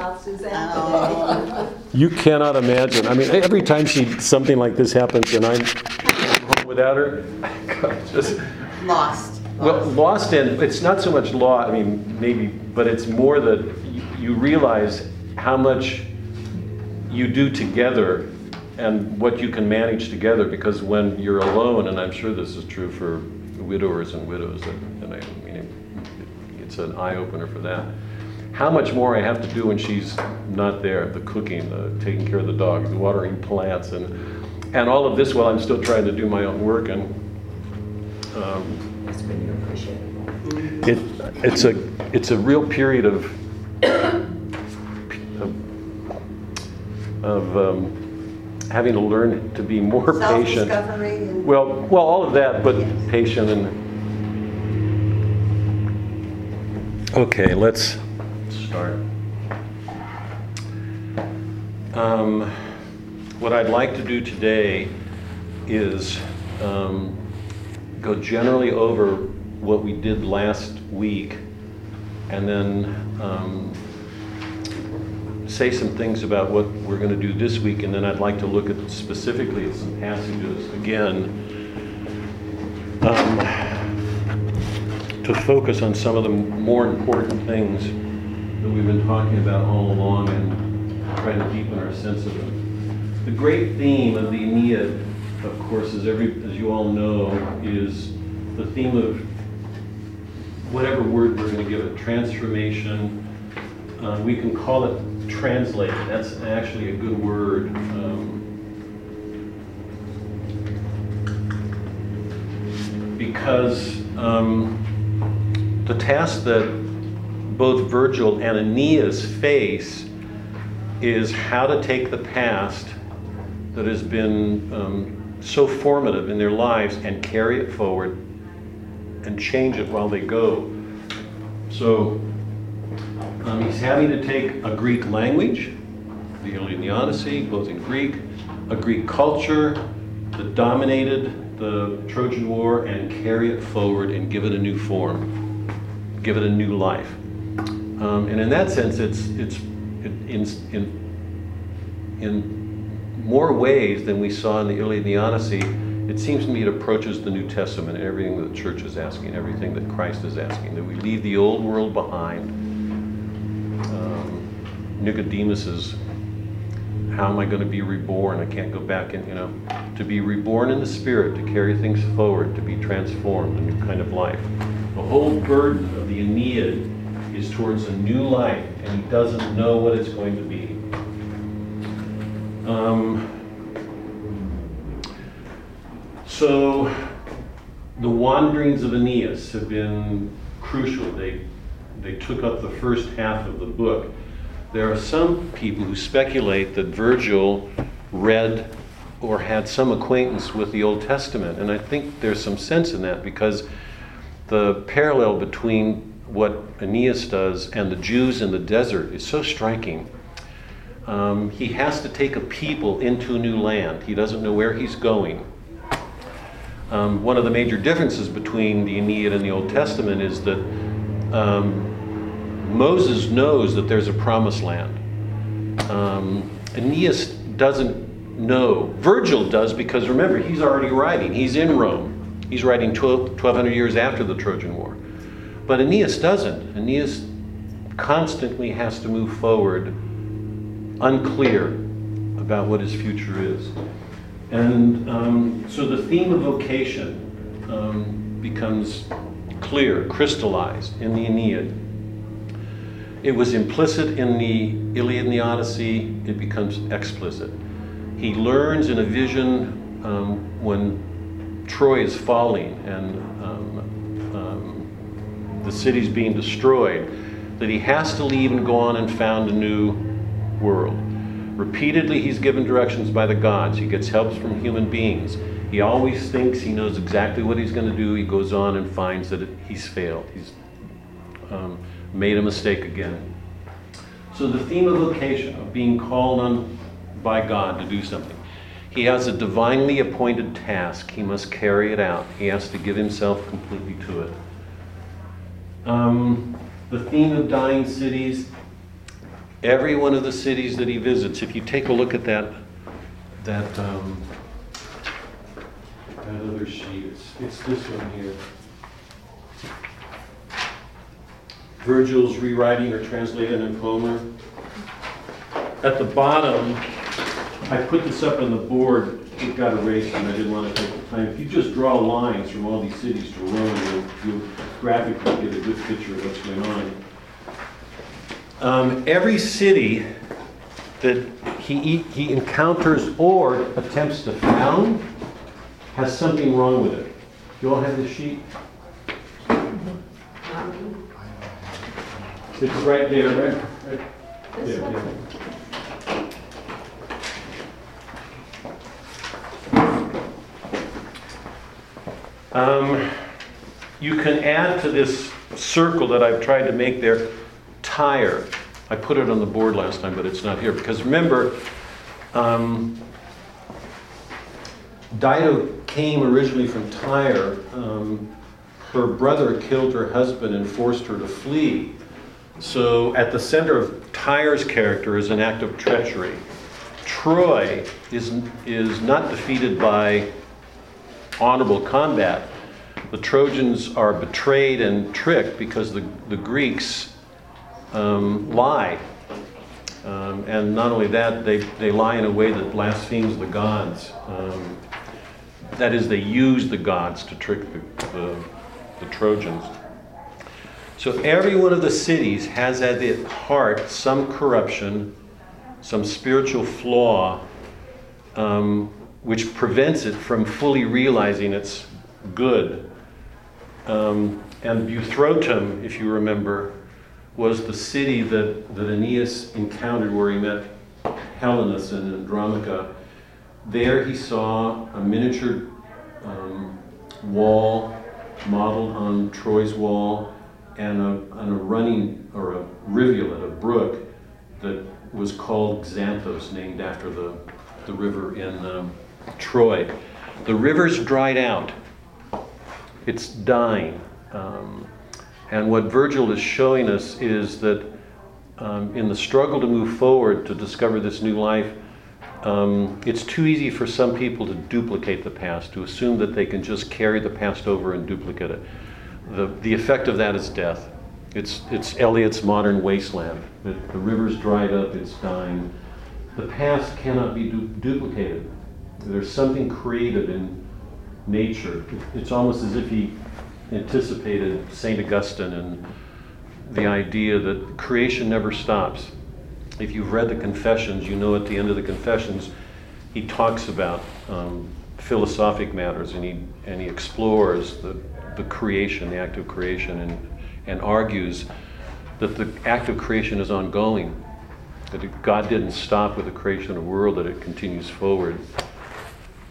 about Suzanne Oh. You cannot imagine. I mean, every time she something like this happens and I'm home without her, God, just Lost. well, lost in it's not so much law. I mean, maybe, but it's more that you, you realize how much you do together and what you can manage together. Because when you're alone, and I'm sure this is true for widowers and widows, and, and I mean, it, it's an eye opener for that. How much more I have to do when she's not there, the cooking, the taking care of the dogs, the watering plants, and, and all of this while I'm still trying to do my own work. And um, That's when you appreciate it. it, it's a, it's a real period of, of, of um, having to learn to be more patient. And. Well, well, all of that, but Yes. patient and. Okay, let's start. Um, what I'd like to do today is um, go generally over what we did last week and then um, say some things about what we're going to do this week, and then I'd like to look at specifically at some passages again um, to focus on some of the more important things we've been talking about all along and trying to deepen our sense of them. The great theme of the Aeneid, of course, as every as you all know, is the theme of whatever word we're going to give it, transformation. Uh, we can call it translated. That's actually a good word. Um, because um, the task that both Virgil and Aeneas face is how to take the past that has been um, so formative in their lives and carry it forward and change it while they go. So um, he's having to take a Greek language, the Iliad and the Odyssey, both in Greek, a Greek culture that dominated the Trojan War, and carry it forward and give it a new form, give it a new life. Um, and in that sense, it's it's in in in more ways than we saw in the Iliad and the Odyssey. It seems to me it approaches the New Testament, and everything that the church is asking, everything that Christ is asking, that we leave the old world behind. Um, Nicodemus's, how am I going to be reborn? I can't go back and, you know, to be reborn in the Spirit, to carry things forward, to be transformed, a new kind of life. The whole burden of the Aeneid is towards a new life, and he doesn't know what it's going to be. Um, so, the wanderings of Aeneas have been crucial. They, they took up the first half of the book. There are some people who speculate that Virgil read or had some acquaintance with the Old Testament, and I think there's some sense in that because the parallel between what Aeneas does and the Jews in the desert is so striking. Um, he has to take a people into a new land. He doesn't know where he's going. Um, one of the major differences between the Aeneid and the Old Testament is that um, Moses knows that there's a promised land. Um, Aeneas doesn't know. Virgil does because remember, he's already writing. He's in Rome. He's writing 12, 1200 years after the Trojan War. But Aeneas doesn't. Aeneas constantly has to move forward, unclear about what his future is. And um, so the theme of vocation um, becomes clear, crystallized in the Aeneid. It was implicit in the Iliad and the Odyssey, it becomes explicit. He learns in a vision um, when Troy is falling and the city's being destroyed that he has to leave and go on and found a new world. Repeatedly, he's given directions by the gods. He gets help from human beings. He always thinks he knows exactly what he's going to do. He goes on and finds that he's failed. He's um, made a mistake again. So, the theme of vocation, of being called on by God to do something, he has a divinely appointed task. He must carry it out, he has to give himself completely to it. Um, the theme of dying cities every one of the cities that he visits, if you take a look at that, that, um, that other sheet, it's, it's this one here. Virgil's rewriting or translating in Homer. At the bottom, I put this up on the board, it got erased and I didn't want to take the time. If you just draw lines from all these cities to Rome, you'll, you'll graphically get a good picture of what's going on. Um, every city that he, he encounters or attempts to found has something wrong with it. You all have this sheet? It's right there, right? right This there, one? yeah. Um, You can add to this circle that I've tried to make there, Tyre. I put it on the board last time, but it's not here, because remember, um, Dido came originally from Tyre. Um, Her brother killed her husband and forced her to flee. So at the center of Tyre's character is an act of treachery. Troy is, is not defeated by honorable combat. The Trojans are betrayed and tricked because the, the Greeks um, lie. Um, and not only that, they, they lie in a way that blasphemes the gods. Um, that is, they use the gods to trick the, the, the Trojans. So every one of the cities has at its heart some corruption, some spiritual flaw, um, which prevents it from fully realizing its good. Um, and Buthrotum, if you remember, was the city that, that Aeneas encountered where he met Helenus and Andromache. There he saw a miniature um, wall modeled on Troy's wall and a, and a running, or a rivulet, a brook, that was called Xanthos, named after the, the river in um, Troy. The river's dried out. It's dying. Um, and what Virgil is showing us is that um, in the struggle to move forward to discover this new life, um, it's too easy for some people to duplicate the past, to assume that they can just carry the past over and duplicate it. The, the effect of that is death. It's, it's Eliot's modern wasteland. The, the river's dried up, it's dying. The past cannot be du- duplicated. There's something creative in nature. It's almost as if he anticipated St. Augustine and the idea that creation never stops. If you've read the Confessions, you know at the end of the Confessions, he talks about um, philosophic matters and he, and he explores the, the creation, the act of creation, and, and argues that the act of creation is ongoing, that God didn't stop with the creation of the world, that it continues forward.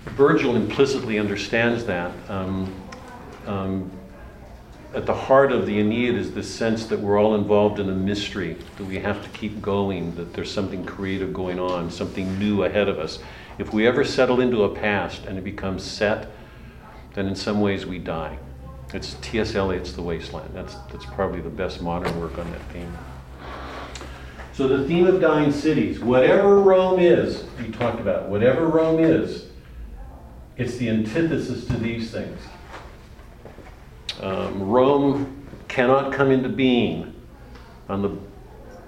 Virgil implicitly understands that. Um, um, at the heart of the Aeneid is this sense that we're all involved in a mystery, that we have to keep going, that there's something creative going on, something new ahead of us. If we ever settle into a past and it becomes set, then in some ways we die. It's T.S. Eliot's The Wasteland. That's, that's probably the best modern work on that theme. So the theme of dying cities, whatever Rome is, we talked about, whatever Rome is, it's the antithesis to these things. Um, Rome cannot come into being on the,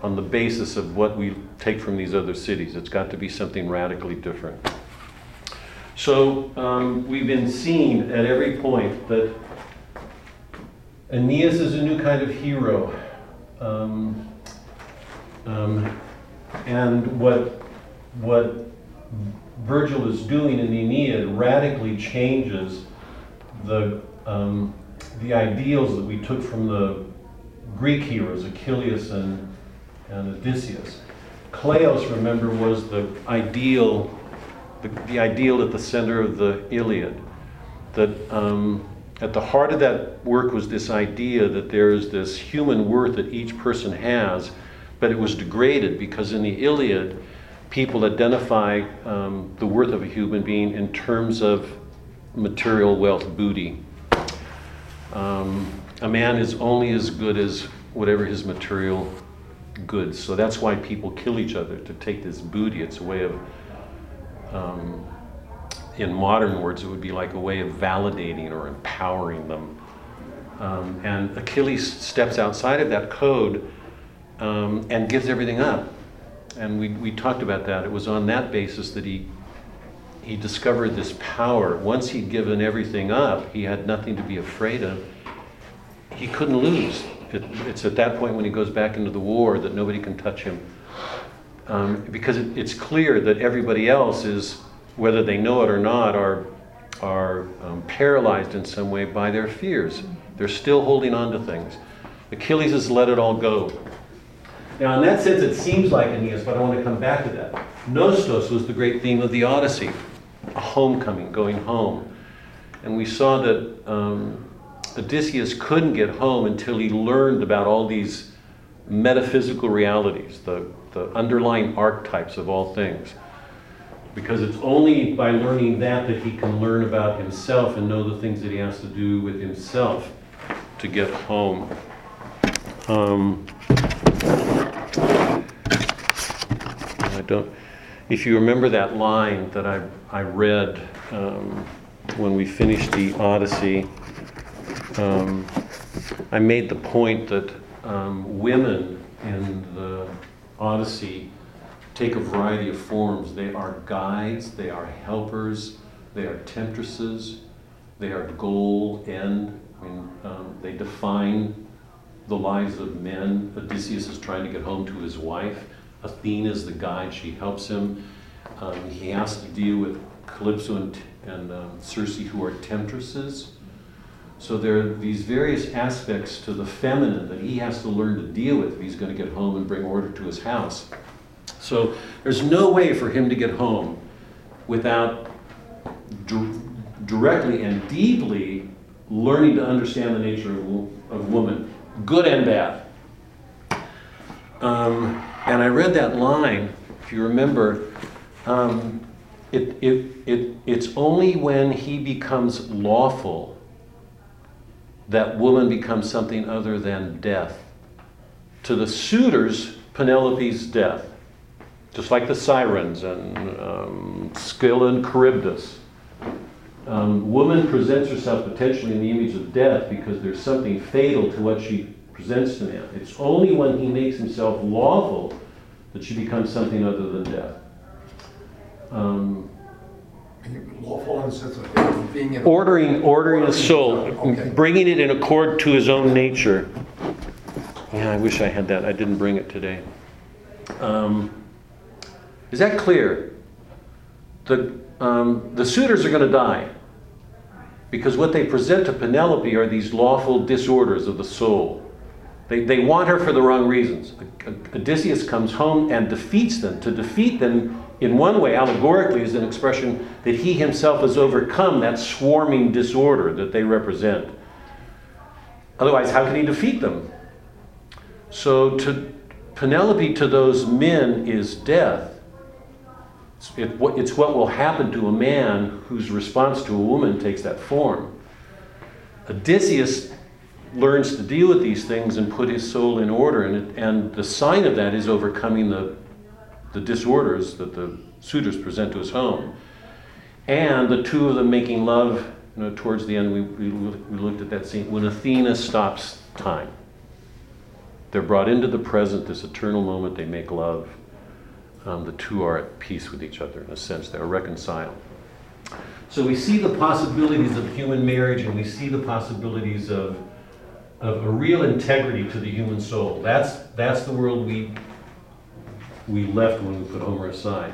on the basis of what we take from these other cities. It's got to be something radically different. So um, we've been seeing at every point that Aeneas is a new kind of hero. Um, um, and what, what Virgil is doing in the Aeneid radically changes the, um, the ideals that we took from the Greek heroes, Achilles and, and Odysseus. Kleos, remember, was the ideal, the, the ideal at the center of the Iliad. That um, at the heart of that work was this idea that there is this human worth that each person has, but it was degraded because in the Iliad, people identify um, the worth of a human being in terms of material wealth, booty. Um, a man is only as good as whatever his material goods. So that's why people kill each other to take this booty. It's a way of, um, in modern words, it would be like a way of validating or empowering them. Um, and Achilles steps outside of that code um, and gives everything up. And we, we talked about that. It was on that basis that he he discovered this power. Once he'd given everything up, he had nothing to be afraid of. He couldn't lose. It, it's at that point when he goes back into the war that nobody can touch him. Um, because it, it's clear that everybody else is, whether they know it or not, are, are um, paralyzed in some way by their fears. They're still holding on to things. Achilles has let it all go. Now, in that sense, it seems like Aeneas, but I want to come back to that. Nostos was the great theme of the Odyssey a homecoming, going home. And we saw that um, Odysseus couldn't get home until he learned about all these metaphysical realities, the, the underlying archetypes of all things. Because it's only by learning that that he can learn about himself and know the things that he has to do with himself to get home. Um, I don't. If you remember that line that I, I read um, when we finished the Odyssey, um, I made the point that um, women in the Odyssey take a variety of forms. They are guides, they are helpers, they are temptresses, they are goal, end. I mean, um, they define the lives of men. Odysseus is trying to get home to his wife. Athena is the guide, she helps him. Um, he has to deal with Calypso and, and um, Circe, who are temptresses. So there are these various aspects to the feminine that he has to learn to deal with if he's going to get home and bring order to his house. So there's no way for him to get home without directly and deeply learning to understand the nature of, of woman, good and bad. Um, and I read that line, if you remember, um, it, it, it, it's only when he becomes lawful that woman becomes something other than death. To the suitors, Penelope's death, just like the sirens and um, Scylla and Charybdis. Um, woman presents herself potentially in the image of death because there's something fatal to what she presents to man. It's only when he makes himself lawful that she becomes something other than death. Um, Lawful in the sense of being in. ordering, ordering a soul, Okay. bringing it in accord to his own nature. Yeah, I wish I had that. I didn't bring it today. Um, is that clear? The, um, the suitors are going to die because what they present to Penelope are these lawful disorders of the soul. They, they want her for the wrong reasons. Odysseus comes home and defeats them. To defeat them, in one way, allegorically, is an expression that he himself has overcome that swarming disorder that they represent. Otherwise, how can he defeat them? So, to Penelope, to those men, is death. It's, it, it's what will happen to a man whose response to a woman takes that form. Odysseus learns to deal with these things and put his soul in order, and, and the sign of that is overcoming the, the disorders that the suitors present to his home. And the two of them making love, you know, towards the end, we, we, we looked at that scene when Athena stops time. They're brought into the present, this eternal moment, they make love. Um, the two are at peace with each other, in a sense, they're reconciled. So we see the possibilities of human marriage and we see the possibilities of, of a real integrity to the human soul. That's, that's the world we, we left when we put Homer aside.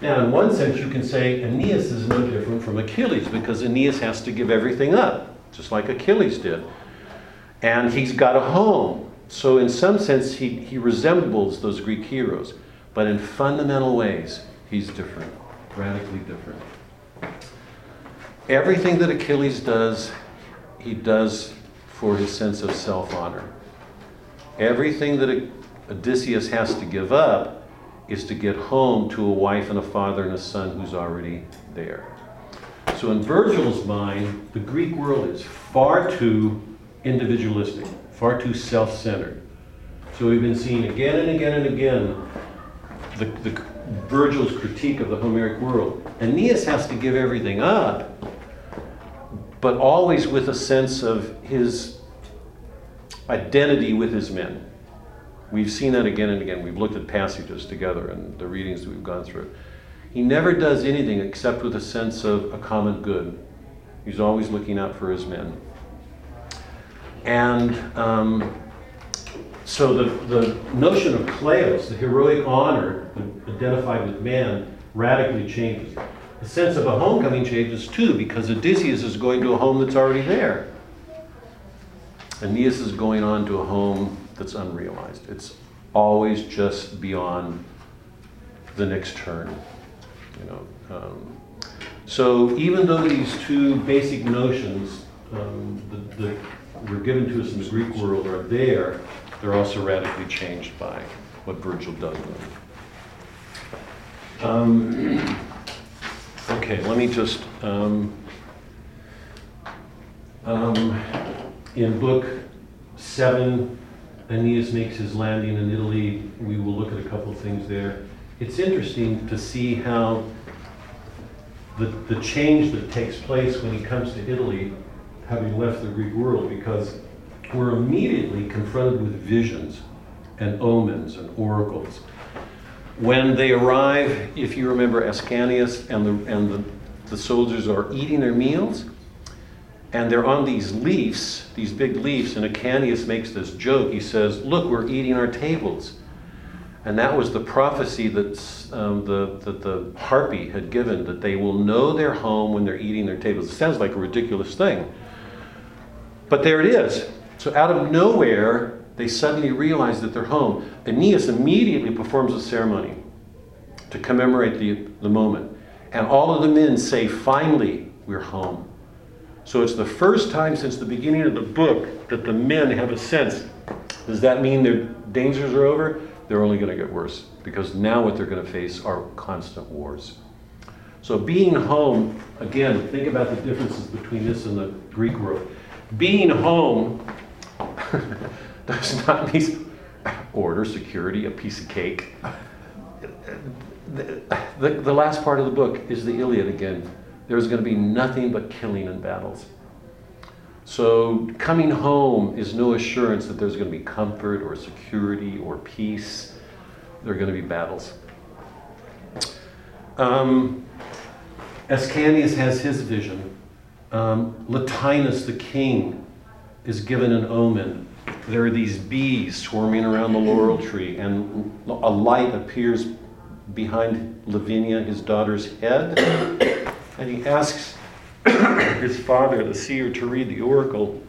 Now, in one sense, you can say Aeneas is no different from Achilles because Aeneas has to give everything up, just like Achilles did. And he's got a home. So, in some sense, he, he resembles those Greek heroes. But in fundamental ways, he's different, radically different. Everything that Achilles does, he does for his sense of self honor. Everything that Odysseus has to give up is to get home to a wife and a father and a son who's already there. So, in Virgil's mind, the Greek world is far too individualistic, far too self centered. So we've been seeing again and again and again the, the Virgil's critique of the Homeric world. Aeneas has to give everything up, but always with a sense of his identity with his men. We've seen that again and again. We've looked at passages together and the readings that we've gone through. He never does anything except with a sense of a common good. He's always looking out for his men. And um, so the, the notion of kleos, the heroic honor identified with man, radically changes. The sense of a homecoming changes too, because Odysseus is going to a home that's already there. Aeneas is going on to a home that's unrealized. It's always just beyond the next turn. You know. Um, so even though these two basic notions um, that, that were given to us in the Greek world are there, they're also radically changed by what Virgil does with them. Um, okay, let me just. Um, um, in book seven, Aeneas makes his landing in Italy. We will look at a couple of things there. It's interesting to see how the, the change that takes place when he comes to Italy, having left the Greek world, because we're immediately confronted with visions and omens and oracles. When they arrive, if you remember Ascanius and the, and the, the soldiers are eating their meals, and they're on these leaves, these big leaves, and Ascanius makes this joke. He says, Look, we're eating our tables. And that was the prophecy that, um, the, that the harpy had given, that they will know their home when they're eating their tables. It sounds like a ridiculous thing. But there it is. So out of nowhere, they suddenly realize that they're home. Aeneas immediately performs a ceremony to commemorate the, the moment. And all of the men say, Finally, we're home. So it's the first time since the beginning of the book that the men have a sense. Does that mean their dangers are over? they're only going to get worse because now what they're going to face are constant wars. So being home, again, think about the differences between this and the Greek world. Being home does not mean order, security, a piece of cake. The, the, the last part of the book is the Iliad again. There's going to be nothing but killing and battles. So coming home is no assurance that there's going to be comfort or security or peace. There are going to be battles. Um, Ascanius has his vision. Um, Latinus, the king, is given an omen. There are these bees swarming around the laurel tree, and a light appears behind Lavinia, his daughter's head, and he asks his father, the seer, to read the oracle,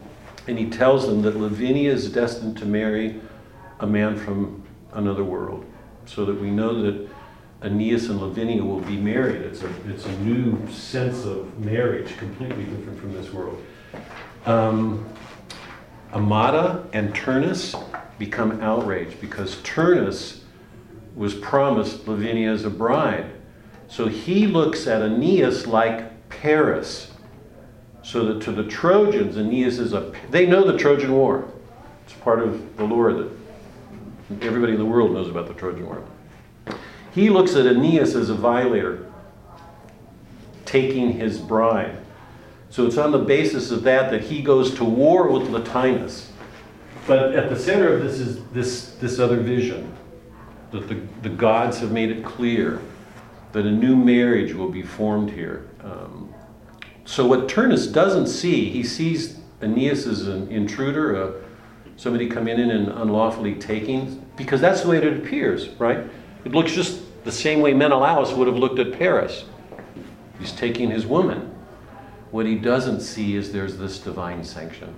and he tells them that Lavinia is destined to marry a man from another world, so that we know that Aeneas and Lavinia will be married. It's a, it's a new sense of marriage, completely different from this world. Um, Amata and Turnus become outraged because Turnus was promised Lavinia as a bride. So he looks at Aeneas like Paris. So that to the Trojans, Aeneas is a. They know the Trojan War. It's part of the lore that everybody in the world knows about the Trojan War. He looks at Aeneas as a violator, taking his bride. So it's on the basis of that that he goes to war with Latinus. But at the center of this is this, this other vision that the, the gods have made it clear that a new marriage will be formed here. Um, so what Turnus doesn't see, he sees Aeneas as an intruder, uh, somebody coming in and unlawfully taking, because that's the way it appears, right? It looks just the same way Menelaus would have looked at Paris. He's taking his woman. What he doesn't see is there's this divine sanction.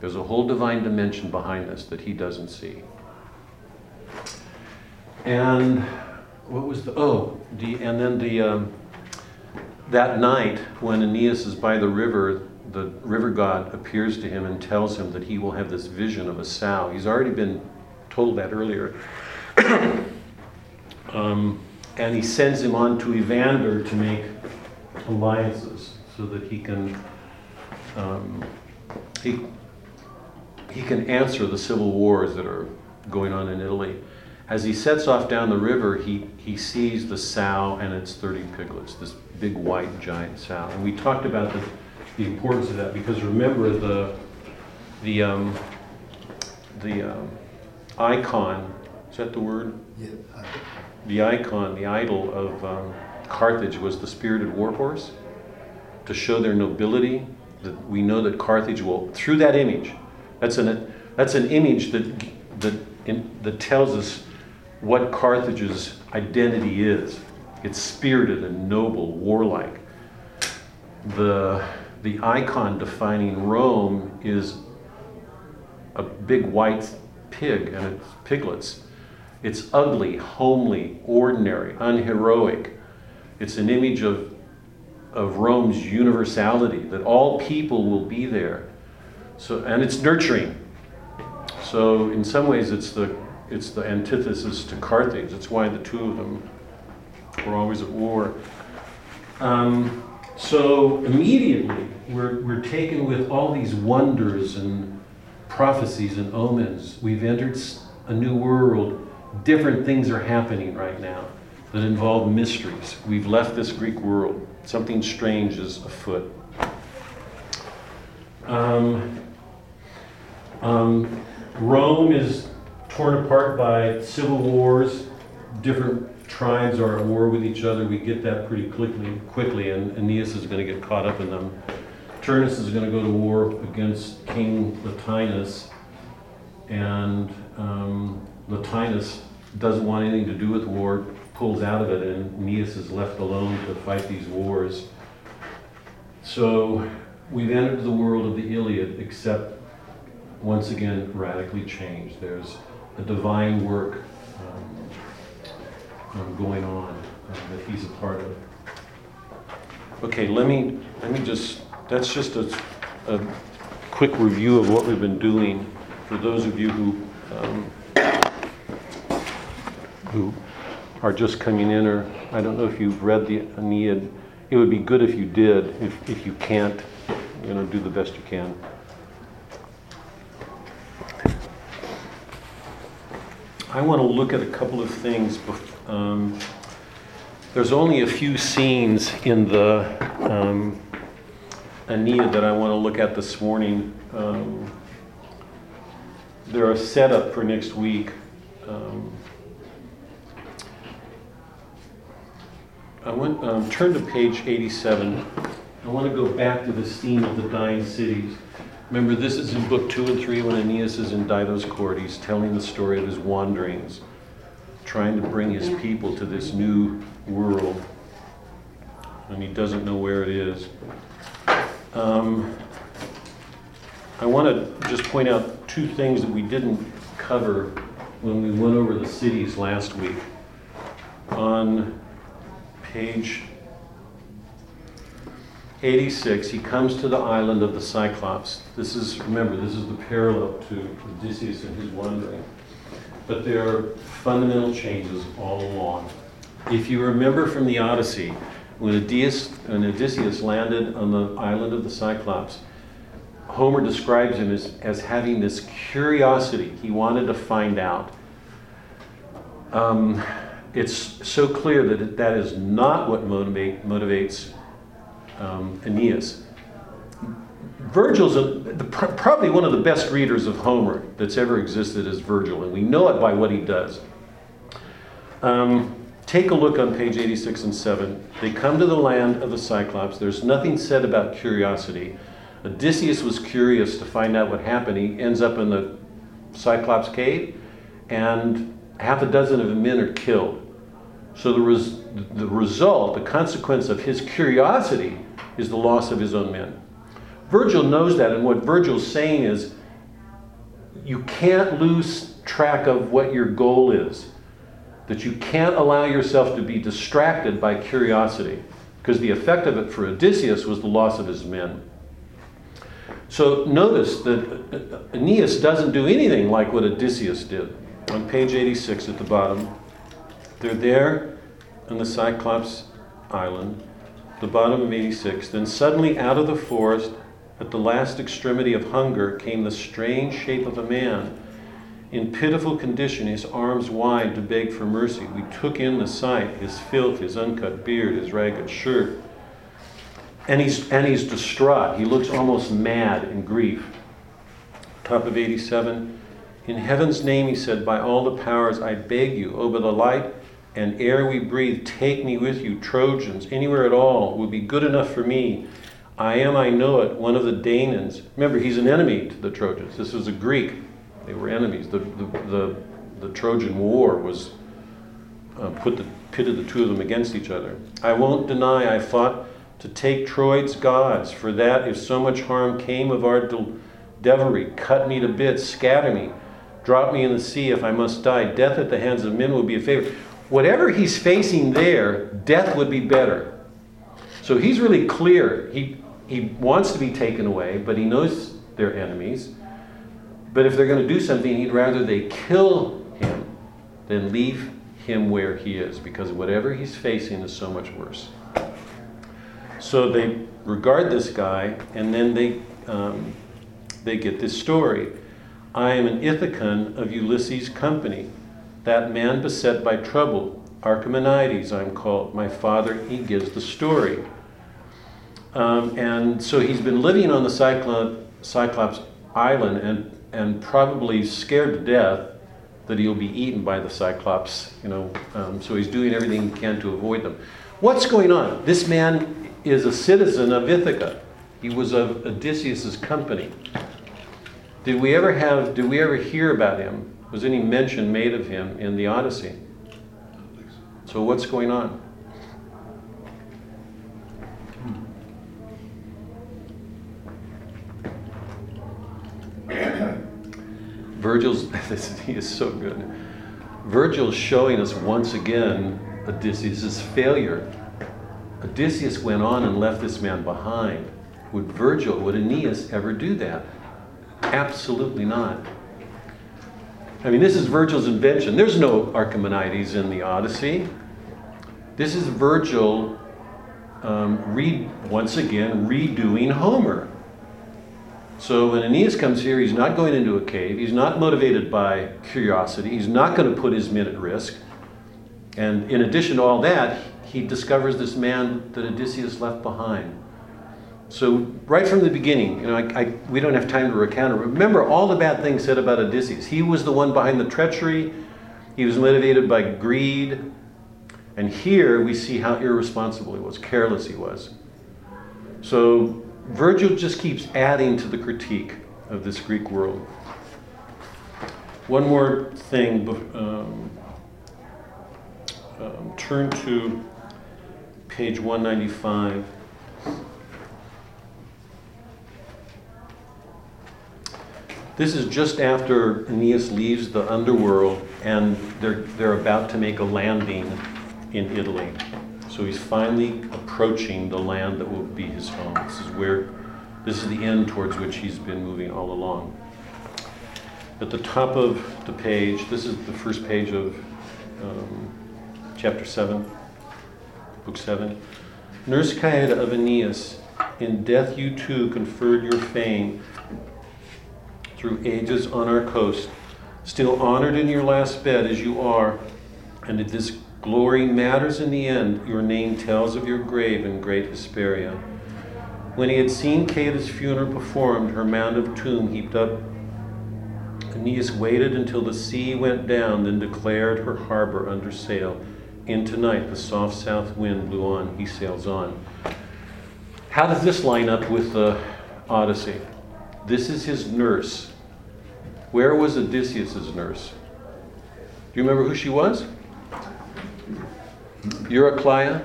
There's a whole divine dimension behind this that he doesn't see. And what was the oh the and then the um, that night when Aeneas is by the river, the river god appears to him and tells him that he will have this vision of a sow. He's already been told that earlier. um, and he sends him on to Evander to make alliances so that he can um, he, he can answer the civil wars that are going on in Italy. As he sets off down the river, he, he sees the sow and its 30 piglets, this big white giant sow. And we talked about the, the importance of that because remember the, the, um, the um, icon, is that the word? Yeah, The icon, the idol of um, Carthage was the spirited war horse to show their nobility. That we know that Carthage will, through that image, that's an, that's an image that, that, in, that tells us what Carthage's identity is. It's spirited and noble, warlike. The, the icon defining Rome is a big white pig and its piglets. It's ugly, homely, ordinary, unheroic. It's an image of, of Rome's universality, that all people will be there. So, and it's nurturing. So in some ways it's the, it's the antithesis to Carthage. That's why the two of them were always at war. Um, so immediately we're, we're taken with all these wonders and prophecies and omens. We've entered a new world. Different things are happening right now that involve mysteries. We've left this Greek world. Something strange is afoot. Um, um, Rome is torn apart by civil wars. Different tribes are at war with each other. We get that pretty quickly, quickly and Aeneas is going to get caught up in them. Turnus is going to go to war against King Latinus, and um, Latinus doesn't want anything to do with war, pulls out of it, and Aeneas is left alone to fight these wars. So we've entered the world of the Iliad, except once again radically changed. There's a divine work um, um, going on uh, that he's a part of. Okay, let me let me just that's just a, a quick review of what we've been doing for those of you who um, who are just coming in or I don't know if you've read the Aeneid. It would be good if you did. If, if you can't, you know, do the best you can. I want to look at a couple of things. Um, there's only a few scenes in the um, Aeneid that I want to look at this morning. Um, they're a setup for next week. Um, I want um, turn to page 87. I want to go back to the scene of the dying cities. Remember, this is in book two and three when Aeneas is in Dido's court. He's telling the story of his wanderings, trying to bring his people to this new world, and he doesn't know where it is. Um, I want to just point out two things that we didn't cover when we went over the cities last week. On page 86, he comes to the island of the Cyclops. This is, remember, this is the parallel to Odysseus and his wandering. But there are fundamental changes all along. If you remember from the Odyssey, when Odysseus, when Odysseus landed on the island of the Cyclops, Homer describes him as, as having this curiosity. He wanted to find out. Um, it's so clear that that is not what motivate, motivates um, Aeneas. Virgil's a, the, probably one of the best readers of Homer that's ever existed is Virgil, and we know it by what he does. Um, take a look on page 86 and 7. They come to the land of the Cyclops. There's nothing said about curiosity. Odysseus was curious to find out what happened. He ends up in the Cyclops cave, and half a dozen of the men are killed. So the, res- the result, the consequence of his curiosity, is the loss of his own men. Virgil knows that, and what Virgil's saying is you can't lose track of what your goal is. That you can't allow yourself to be distracted by curiosity, because the effect of it for Odysseus was the loss of his men. So notice that uh, uh, Aeneas doesn't do anything like what Odysseus did. On page 86 at the bottom, they're there on the Cyclops Island, the bottom of 86. Then suddenly out of the forest, at the last extremity of hunger, came the strange shape of a man. in pitiful condition, his arms wide to beg for mercy. We took in the sight, his filth, his uncut beard, his ragged shirt. And he's, and he's distraught. He looks almost mad in grief. Top of 87. In heaven's name, he said, by all the powers, I beg you, O over the light and air we breathe, take me with you, Trojans, anywhere at all would be good enough for me. I am, I know it, one of the Danaans. Remember, he's an enemy to the Trojans. This was a Greek. They were enemies. The, the, the, the Trojan War was uh, put the, pitted the two of them against each other. I won't deny I fought to take Troy's gods, for that if so much harm came of our devilry, cut me to bits, scatter me, drop me in the sea if I must die. Death at the hands of men would be a favor. Whatever he's facing there, death would be better. So he's really clear. He, he wants to be taken away, but he knows they're enemies. But if they're going to do something, he'd rather they kill him than leave him where he is, because whatever he's facing is so much worse. So they regard this guy, and then they, um, they get this story. I am an Ithacan of Ulysses' company, that man beset by trouble. Achaemenides, I'm called. My father, he gives the story. Um, and so he's been living on the Cyclops, Cyclops island and and probably scared to death that he'll be eaten by the Cyclops, you know, um, so he's doing everything he can to avoid them. What's going on? This man is a citizen of Ithaca. He was of Odysseus's company. Did we ever have, did we ever hear about him? Was any mention made of him in the Odyssey? So what's going on? Virgil's, this, he is so good. Virgil's showing us once again Odysseus' failure. Odysseus went on and left this man behind. Would Virgil, would Aeneas ever do that? Absolutely not. I mean, this is Virgil's invention. There's no Achaemenides in the Odyssey. This is Virgil, um, re- once again, redoing Homer. So when Aeneas comes here, he's not going into a cave. He's not motivated by curiosity. He's not going to put his men at risk. And in addition to all that, he discovers this man that Odysseus left behind. So right from the beginning, you know, I, I, we don't have time to recount it. Remember all the bad things said about Odysseus. He was the one behind the treachery. He was motivated by greed. And here we see how irresponsible he was, careless he was. So Virgil just keeps adding to the critique of this Greek world. One more thing. Um, um, turn to page 195. This is just after Aeneas leaves the underworld and they're, they're about to make a landing in Italy. So he's finally approaching the land that will be his home. This is where, this is the end towards which he's been moving all along. At the top of the page, this is the first page of um, chapter 7, book 7. Nurse Caieta of Aeneas, in death you too conferred your fame through ages on our coast, still honored in your last bed as you are, and if this glory matters in the end, your name tells of your grave in great Hesperia. When he had seen Caieta's funeral performed, her mound of tomb heaped up, Aeneas waited until the sea went down, then declared her harbor under sail. Into night the soft south wind blew on, he sails on. How does this line up with the Odyssey? This is his nurse. Where was Odysseus' nurse? Do you remember who she was? Eurycleia.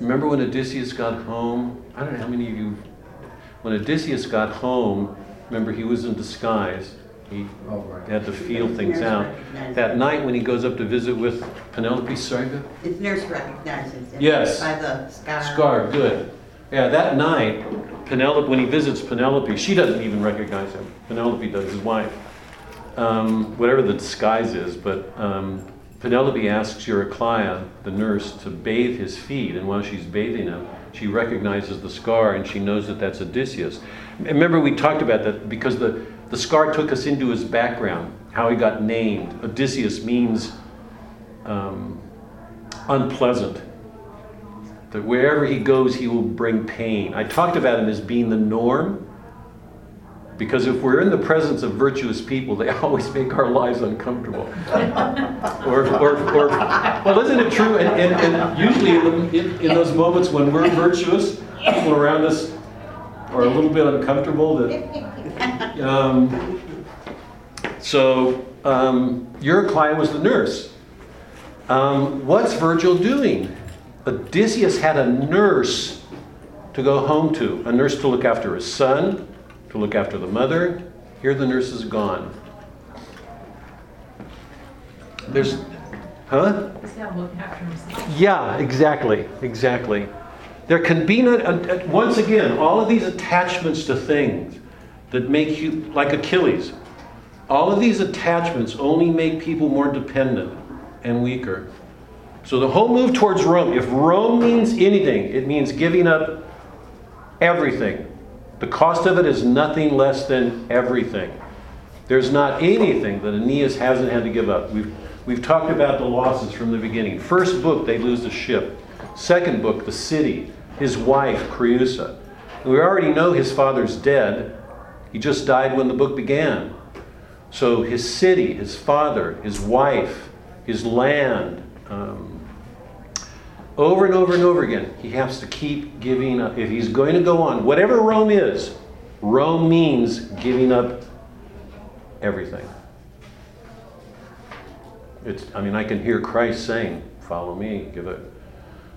Remember when Odysseus got home? I don't know how many of you. When Odysseus got home, remember he was in disguise. He Oh, right. had to feel things Nurse out. That night when he goes up to visit with Penelope, sorry, go- His nurse recognizes him. Yes. By the scar. Scar, good. Yeah, that night, Penelope, when he visits Penelope, she doesn't even recognize him. Penelope does, his wife. Um, whatever the disguise is, but um, Penelope asks Eurycleia, the nurse, to bathe his feet, and while she's bathing him, she recognizes the scar and she knows that that's Odysseus. Remember, we talked about that because the, The scar took us into his background, how he got named. Odysseus means um, unpleasant. That wherever he goes, he will bring pain. I talked about him as being the norm because if we're in the presence of virtuous people, they always make our lives uncomfortable. or, or, or, well, isn't it true? And, and, and usually in, the, in, in those moments when we're virtuous, people around us are a little bit uncomfortable. That, um, so um, your client was the nurse. Um, what's Virgil doing? Odysseus had a nurse to go home to, a nurse to look after his son, to look after the mother. Here the nurse is gone. There's, huh? He's got after himself. Yeah, exactly, exactly. There can be, no, uh, uh, once again, all of these attachments to things that make you, like Achilles, all of these attachments only make people more dependent and weaker. So the whole move towards Rome, if Rome means anything, it means giving up everything. The cost of it is nothing less than everything. There's not anything that Aeneas hasn't had to give up. We've, we've talked about the losses from the beginning. First book, they lose the ship. Second book, the city, his wife, Creusa. We already know his father's dead. He just died when the book began. So his city, his father, his wife, his land, um, over and over and over again, he has to keep giving up. If he's going to go on, whatever Rome is, Rome means giving up everything. It's, I mean, I can hear Christ saying, Follow me, give it.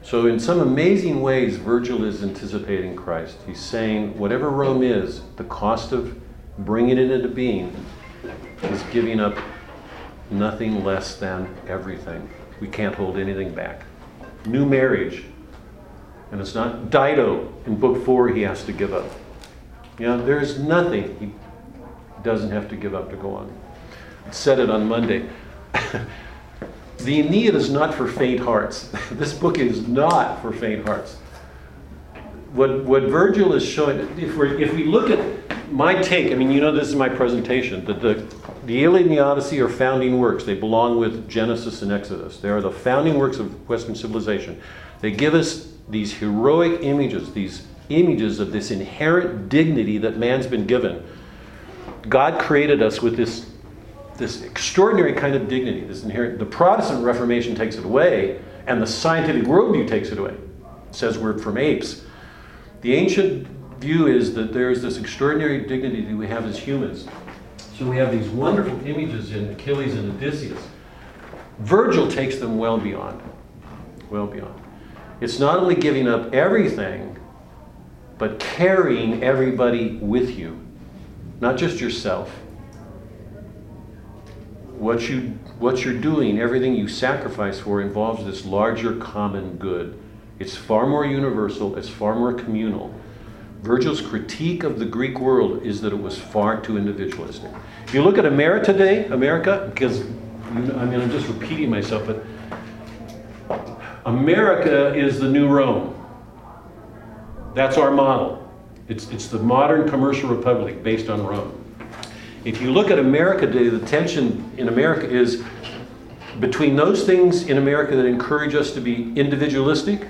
So, in some amazing ways, Virgil is anticipating Christ. He's saying, whatever Rome is, the cost of bringing it into being is giving up nothing less than everything. We can't hold anything back. New marriage. And it's not Dido in book four he has to give up. You know, there's nothing he doesn't have to give up to go on. I said it on Monday. the Aeneid is not for faint hearts. this book is not for faint hearts. What, what Virgil is showing, if, we if we look at my take, I mean, you know, this is my presentation, that the, the Iliad and the Odyssey are founding works. They belong with Genesis and Exodus. They are the founding works of Western civilization. They give us these heroic images, these images of this inherent dignity that man's been given. God created us with this, this extraordinary kind of dignity, this inherent. The Protestant Reformation takes it away, and the scientific worldview takes it away. It says we're from apes. The ancient view is that there's this extraordinary dignity that we have as humans. So we have these wonderful images in Achilles and Odysseus. Virgil takes them well beyond. Well beyond. It's not only giving up everything, but carrying everybody with you, not just yourself. What, you, what you're doing, everything you sacrifice for, involves this larger common good. It's far more universal, it's far more communal. Virgil's critique of the Greek world is that it was far too individualistic. If you look at America today, America, because I mean I'm just repeating myself, but America is the new Rome. That's our model. It's, it's the modern commercial republic based on Rome. If you look at America today, the tension in America is between those things in America that encourage us to be individualistic.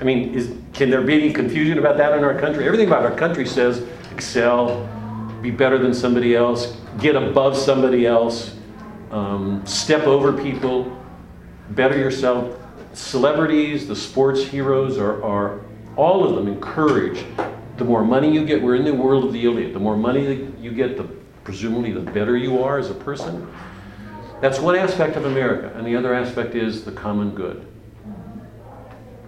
I mean, is, can there be any confusion about that in our country? Everything about our country says excel, be better than somebody else, get above somebody else, um, step over people, better yourself. Celebrities, the sports heroes are, are all of them encourage. The more money you get, we're in the world of the Iliad. The more money that you get, the presumably the better you are as a person. That's one aspect of America, and the other aspect is the common good.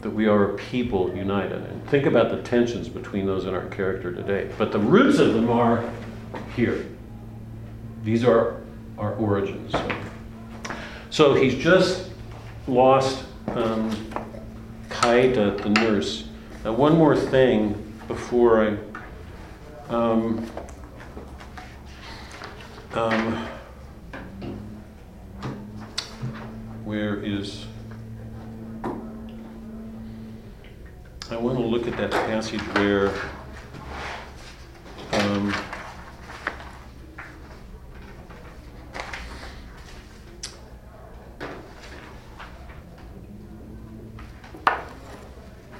That we are a people united. And think about the tensions between those in our character today. But the roots of them are here. These are our origins. So he's just lost um, Caieta, the nurse. Now, one more thing before I. Um, um, where is. I want to look at that passage where. Um,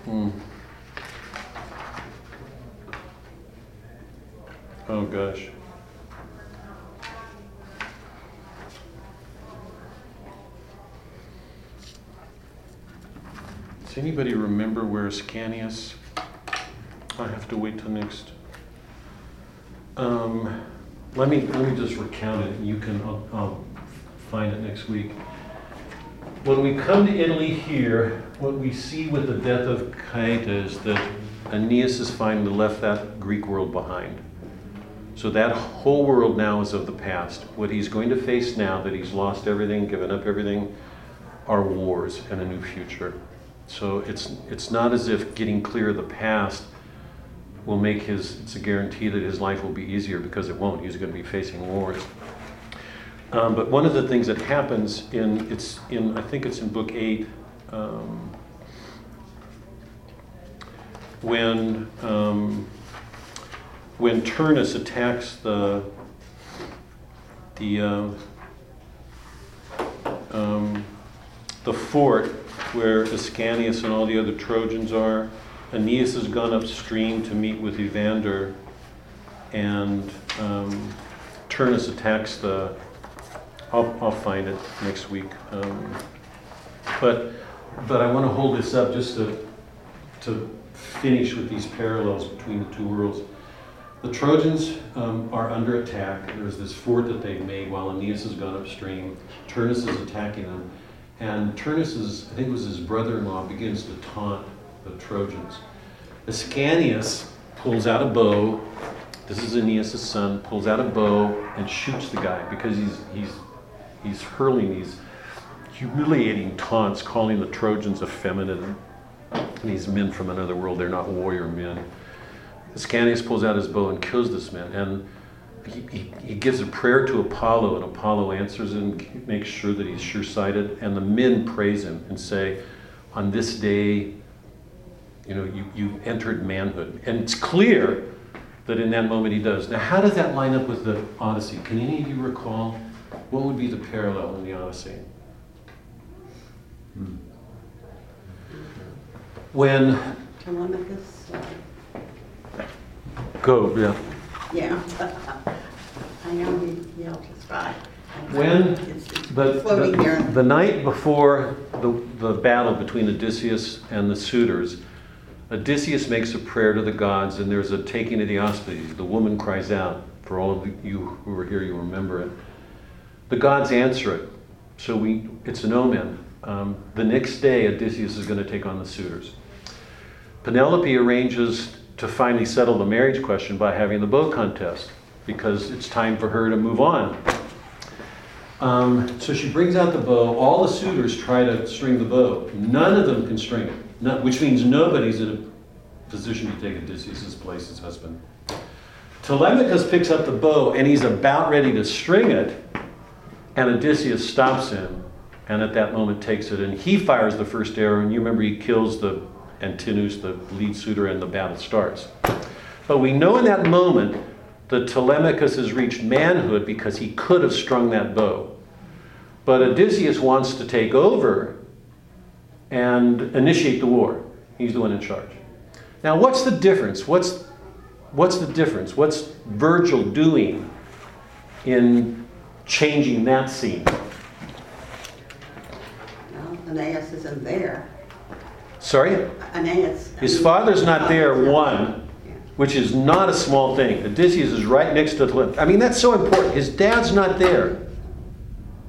Hmm. Oh, gosh. Does anybody where I have to wait till next. Um, let me, let me just recount it, you can, I'll, I'll find it next week. When we come to Italy here, what we see with the death of Caieta is that Aeneas has finally left that Greek world behind. So that whole world now is of the past. What he's going to face now, that he's lost everything, given up everything, are wars and a new future. So it's, it's not as if getting clear of the past will make his, it's a guarantee that his life will be easier because it won't. He's going to be facing wars. Um, but one of the things that happens in, it's in, I think it's in book eight, um, when, um, when Turnus attacks the, the, uh, the fort where Ascanius and all the other Trojans are, Aeneas has gone upstream to meet with Evander, and um, Turnus attacks the. I'll, I'll find it next week. Um, but but I want to hold this up just to to finish with these parallels between the two worlds. The Trojans um, are under attack. There's this fort that they've made while Aeneas has gone upstream. Turnus is attacking them. And Turnus I think it was his brother-in-law, begins to taunt the Trojans. Ascanius pulls out a bow. This is Aeneas' son. Pulls out a bow and shoots the guy because he's he's he's hurling these humiliating taunts, calling the Trojans effeminate. These men from another world, they're not warrior men. Ascanius pulls out his bow and kills this man. And he, he, he gives a prayer to Apollo, and Apollo answers and makes sure that he's sure sighted. And the men praise him and say, On this day, you know, you, you entered manhood. And it's clear that in that moment he does. Now, how does that line up with the Odyssey? Can any of you recall what would be the parallel in the Odyssey? Hmm. When, Telemachus, uh, go, yeah. Yeah. I know he yelled to spy. When It's it's The, floating the, there. the night before the, the battle between Odysseus and the suitors, Odysseus makes a prayer to the gods, and there's a taking of the auspices. The woman cries out. For all of you who were here, you remember it. The gods answer it. So we, it's an omen. Um, the next day, Odysseus is going to take on the suitors. Penelope arranges to finally settle the marriage question by having the bow contest because it's time for her to move on. Um, so she brings out the bow. All the suitors try to string the bow. None of them can string it, which means nobody's in a position to take Odysseus' place as husband. Telemachus picks up the bow and he's about ready to string it, and Odysseus stops him, and at that moment takes it, and he fires the first arrow. And you remember he kills the Antinous, the lead suitor, and the battle starts. But we know in that moment that Telemachus has reached manhood because he could have strung that bow. But Odysseus wants to take over and initiate the war. He's the one in charge. Now, what's the difference? What's, what's the difference? What's Virgil doing in changing that scene? Well, Aeneas isn't there. Sorry? Aeneas. His father's not there, one, which is not a small thing. Odysseus is right next to Telemachus. I mean, that's so important. His dad's not there.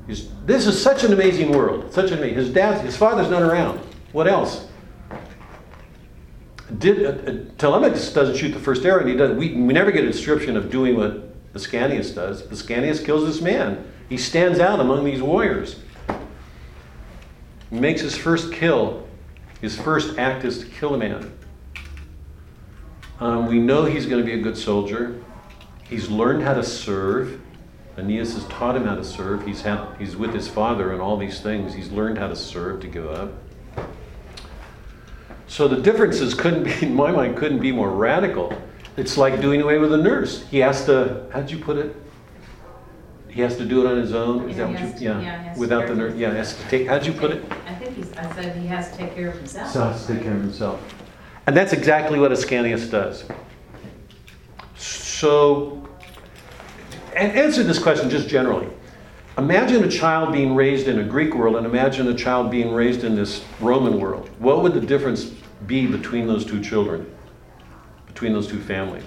His, this is such an amazing world. Such an amazing. His dad, his father's not around. What else? Did uh, uh, Telemachus doesn't shoot the first arrow, and he does. We, we never get a description of doing what Ascanius does. Ascanius kills this man. He stands out among these warriors. He makes his first kill. His first act is to kill a man. Um, we know he's going to be a good soldier. He's learned how to serve. Aeneas has taught him how to serve. He's, had, he's with his father and all these things. He's learned how to serve, to give up. So the differences couldn't be, in my mind, couldn't be more radical. It's like doing away with a nurse. He has to, how'd you put it? He has to do it on his own? Is Yeah, that he what has you, to- yeah, yeah, he has to without care the for nurse, yeah, he has to take, how'd you put it? I think he's, I said he has to take care of himself. So he has to take care of himself. And that's exactly what Ascanius does. So, and answer this question just generally. Imagine a child being raised in a Greek world and imagine a child being raised in this Roman world. What would the difference be between those two children, between those two families?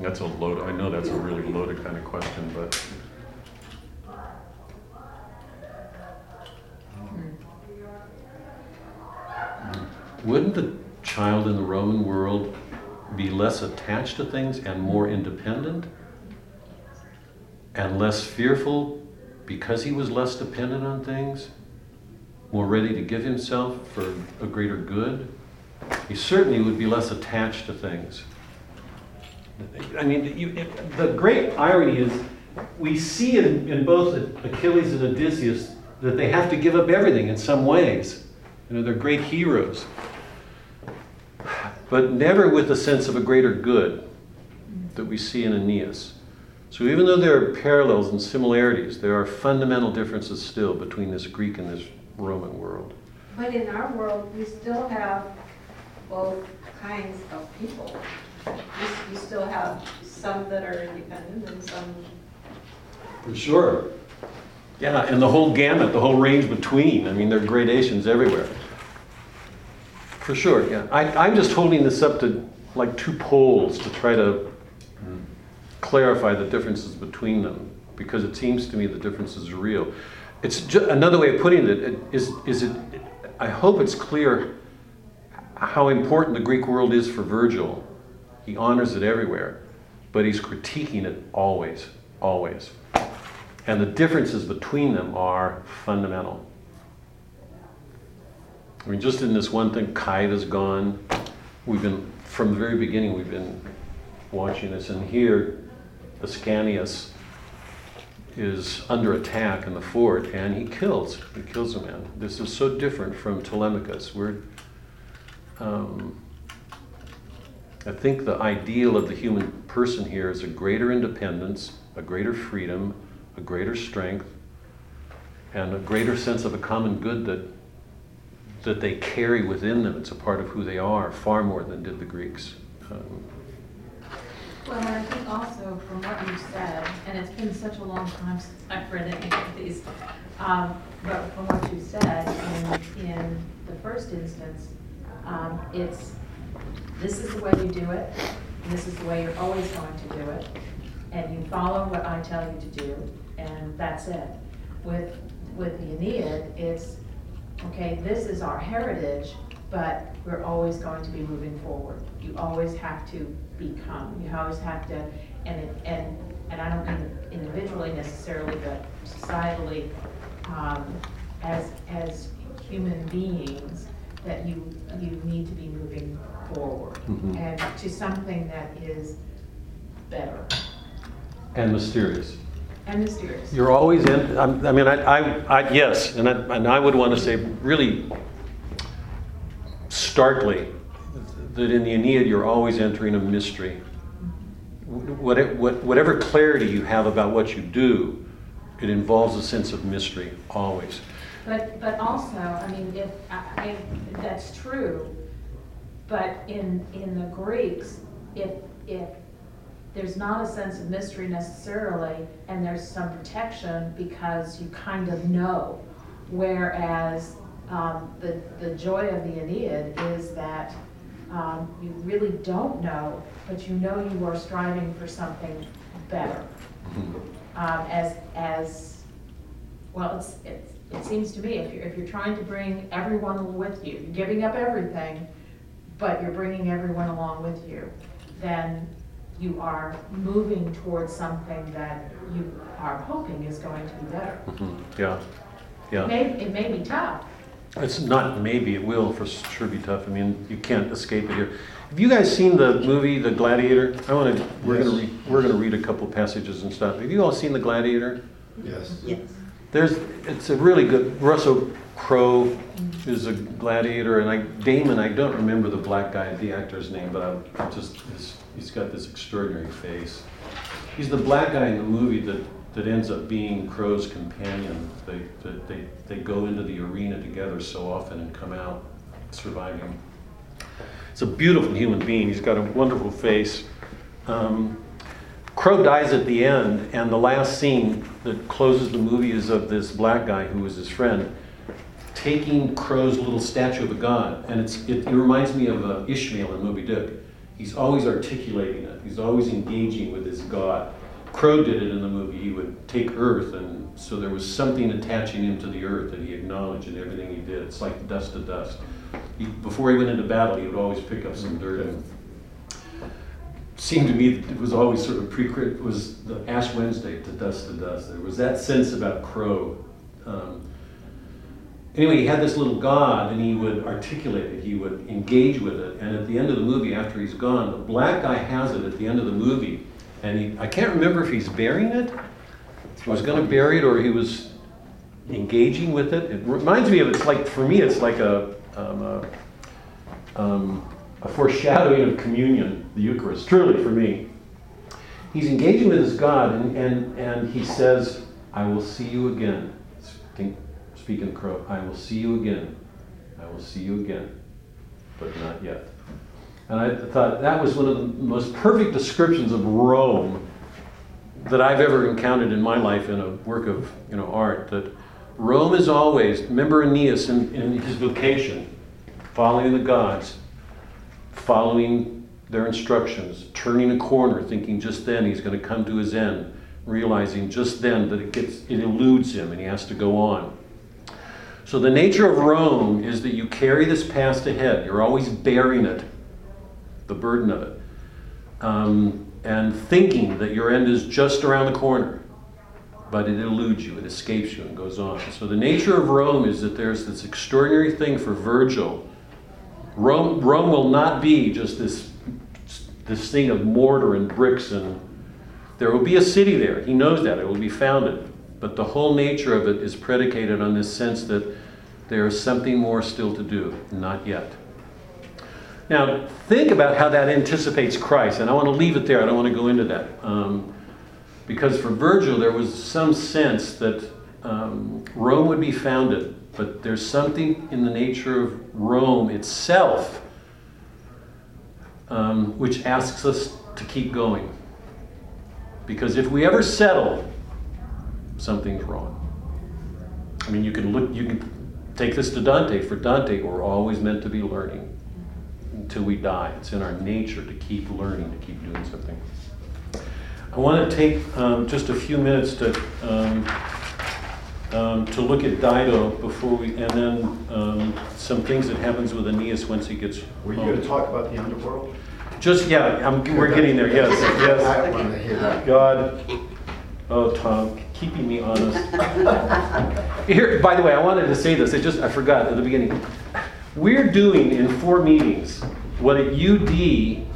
That's a load. I know that's a really loaded kind of question, but wouldn't the child in the Roman world be less attached to things and more independent and less fearful because he was less dependent on things, more ready to give himself for a greater good? He certainly would be less attached to things. I mean, you, it, the great irony is we see in, in both Achilles and Odysseus that they have to give up everything in some ways. You know, they're great heroes, but never with a sense of a greater good that we see in Aeneas. So even though there are parallels and similarities, there are fundamental differences still between this Greek and this Roman world. But in our world, we still have both kinds of people. You you still have some that are independent and some, For sure. Yeah, and the whole gamut, the whole range between. I mean, there are gradations everywhere. For sure, yeah. I, I'm just holding this up to like two poles to try to clarify the differences between them because it seems to me the differences are real. It's ju- another way of putting it it is, is it, I hope it's clear how important the Greek world is for Virgil. He honors it everywhere, but he's critiquing it always, always. And the differences between them are fundamental. I mean, just in this one thing, Caieta is gone. We've been, from the very beginning, we've been watching this. And here, Ascanius is under attack in the fort and he kills. He kills a man. This is so different from Telemachus. We're, um, I think the ideal of the human person here is a greater independence, a greater freedom, a greater strength, and a greater sense of a common good that, that they carry within them. It's a part of who they are, far more than did the Greeks. Um, Well, I think also from what you said, and it's been such a long time since I've read any of these, um, but from what you said, in, in the first instance, um, it's, this is the way you do it, this is the way you're always going to do it, and you follow what I tell you to do, and that's it. With, with the Aeneid, it's, okay, this is our heritage, but we're always going to be moving forward. You always have to become, you always have to, and, it- and, and I don't mean individually necessarily, but societally, um, as, as human beings, that you, you need to be moving forward. Mhm. And to something that is better and mysterious. and mysterious. You're always in, I'm- I mean, I, I, I- yes, and I, and I would want to say really starkly that in the Aeneid, you're always entering a mystery. What- what- Whatever clarity you have about what you do, it involves a sense of mystery, always. But, but also, I mean, if, I, I, that's true, but in, in the Greeks, if, if there's not a sense of mystery necessarily, and there's some protection because you kind of know. Whereas, um, the, the joy of the Aeneid is that, um, you really don't know, but you know you are striving for something better. Um, as, as, well, it's, it's, it seems to me, if you're, if you're trying to bring everyone with you, you're giving up everything, but you're bringing everyone along with you, then you are moving towards something that you are hoping is going to be better. Mhm, Yeah, It yeah. may, it may be tough, It's not maybe, it will for sure be tough. I mean, you can't escape it here. Have you guys seen the movie The Gladiator? I want to, we're going to, Yes. read we're going to read a couple passages and stuff. Have you all seen The Gladiator? Yes. Yes. There's, it's a really good, Russell Crowe is a gladiator, and I, Damon, I don't remember the black guy, the actor's name, but I'm just, his- he's got this extraordinary face. He's the black guy in the movie that, that ends up being Crowe's companion. They, they, they go into the arena together so often and come out surviving. It's a beautiful human being. He's got a wonderful face. Um, Crow dies at the end, and the last scene that closes the movie is of this black guy who was his friend taking Crowe's little statue of a god, and it, it reminds me of uh, Ishmael in Moby Dick. He's always articulating it. He's always engaging with his god. Crowe did it in the movie. He would take Earth, and so there was something attaching him to the Earth that he acknowledged in everything he did. It's like dust to dust. He, before he went into battle, he would always pick up some dirt and seemed to me that it was always sort of pre was the Ash Wednesday to dust to dust. There was that sense about Crow. Um, anyway, he had this little god and he would articulate it, he would engage with it. And at the end of the movie, after he's gone, the black guy has it at the end of the movie. And he, I can't remember if he's burying it, he was going to bury it, or he was engaging with it. It reminds me of it's like, for me, it's like a, um, a, um, a foreshadowing of communion, the Eucharist, truly for me. He's engaging with his God, and, and, and he says, I will see you again. Think, speaking Crowe, I will see you again. I will see you again, but not yet. And I thought that was one of the most perfect descriptions of Rome that I've ever encountered in my life in a work of you know art. That Rome is always, remember Aeneas in, in his vocation, following the gods, following their instructions, turning a corner, thinking just then he's going to come to his end, realizing just then that it gets it eludes him and he has to go on. So the nature of Rome is that you carry this past ahead. You're always bearing it the burden of it, um, and thinking that your end is just around the corner, but it eludes you, it escapes you, and goes on. So the nature of Rome is that there's this extraordinary thing for Virgil. Rome, Rome will not be just this this thing of mortar and bricks, and there will be a city there. He knows that it will be founded, but the whole nature of it is predicated on this sense that there is something more still to do, not yet. Now, think about how that anticipates Christ, and I want to leave it there. I don't want to go into that. Um, because for Virgil, there was some sense that um, Rome would be founded, but there's something in the nature of Rome itself um, which asks us to keep going. Because if we ever settle, something's wrong. I mean, you can look, you can take this to Dante. For Dante, we're always meant to be learning until we die. It's in our nature to keep learning, to keep doing something. I want to take um, just a few minutes to um, um, to look at Dido before we, and then um, some things that happens with Aeneas once he gets. Were you home. going to talk about the underworld? Just yeah, I'm, we're getting there. Yes, yes. I want to hear that. God, oh Tom, keeping me honest. Here, by the way, I wanted to say this. I just I forgot at the beginning. We're doing in four meetings what at UD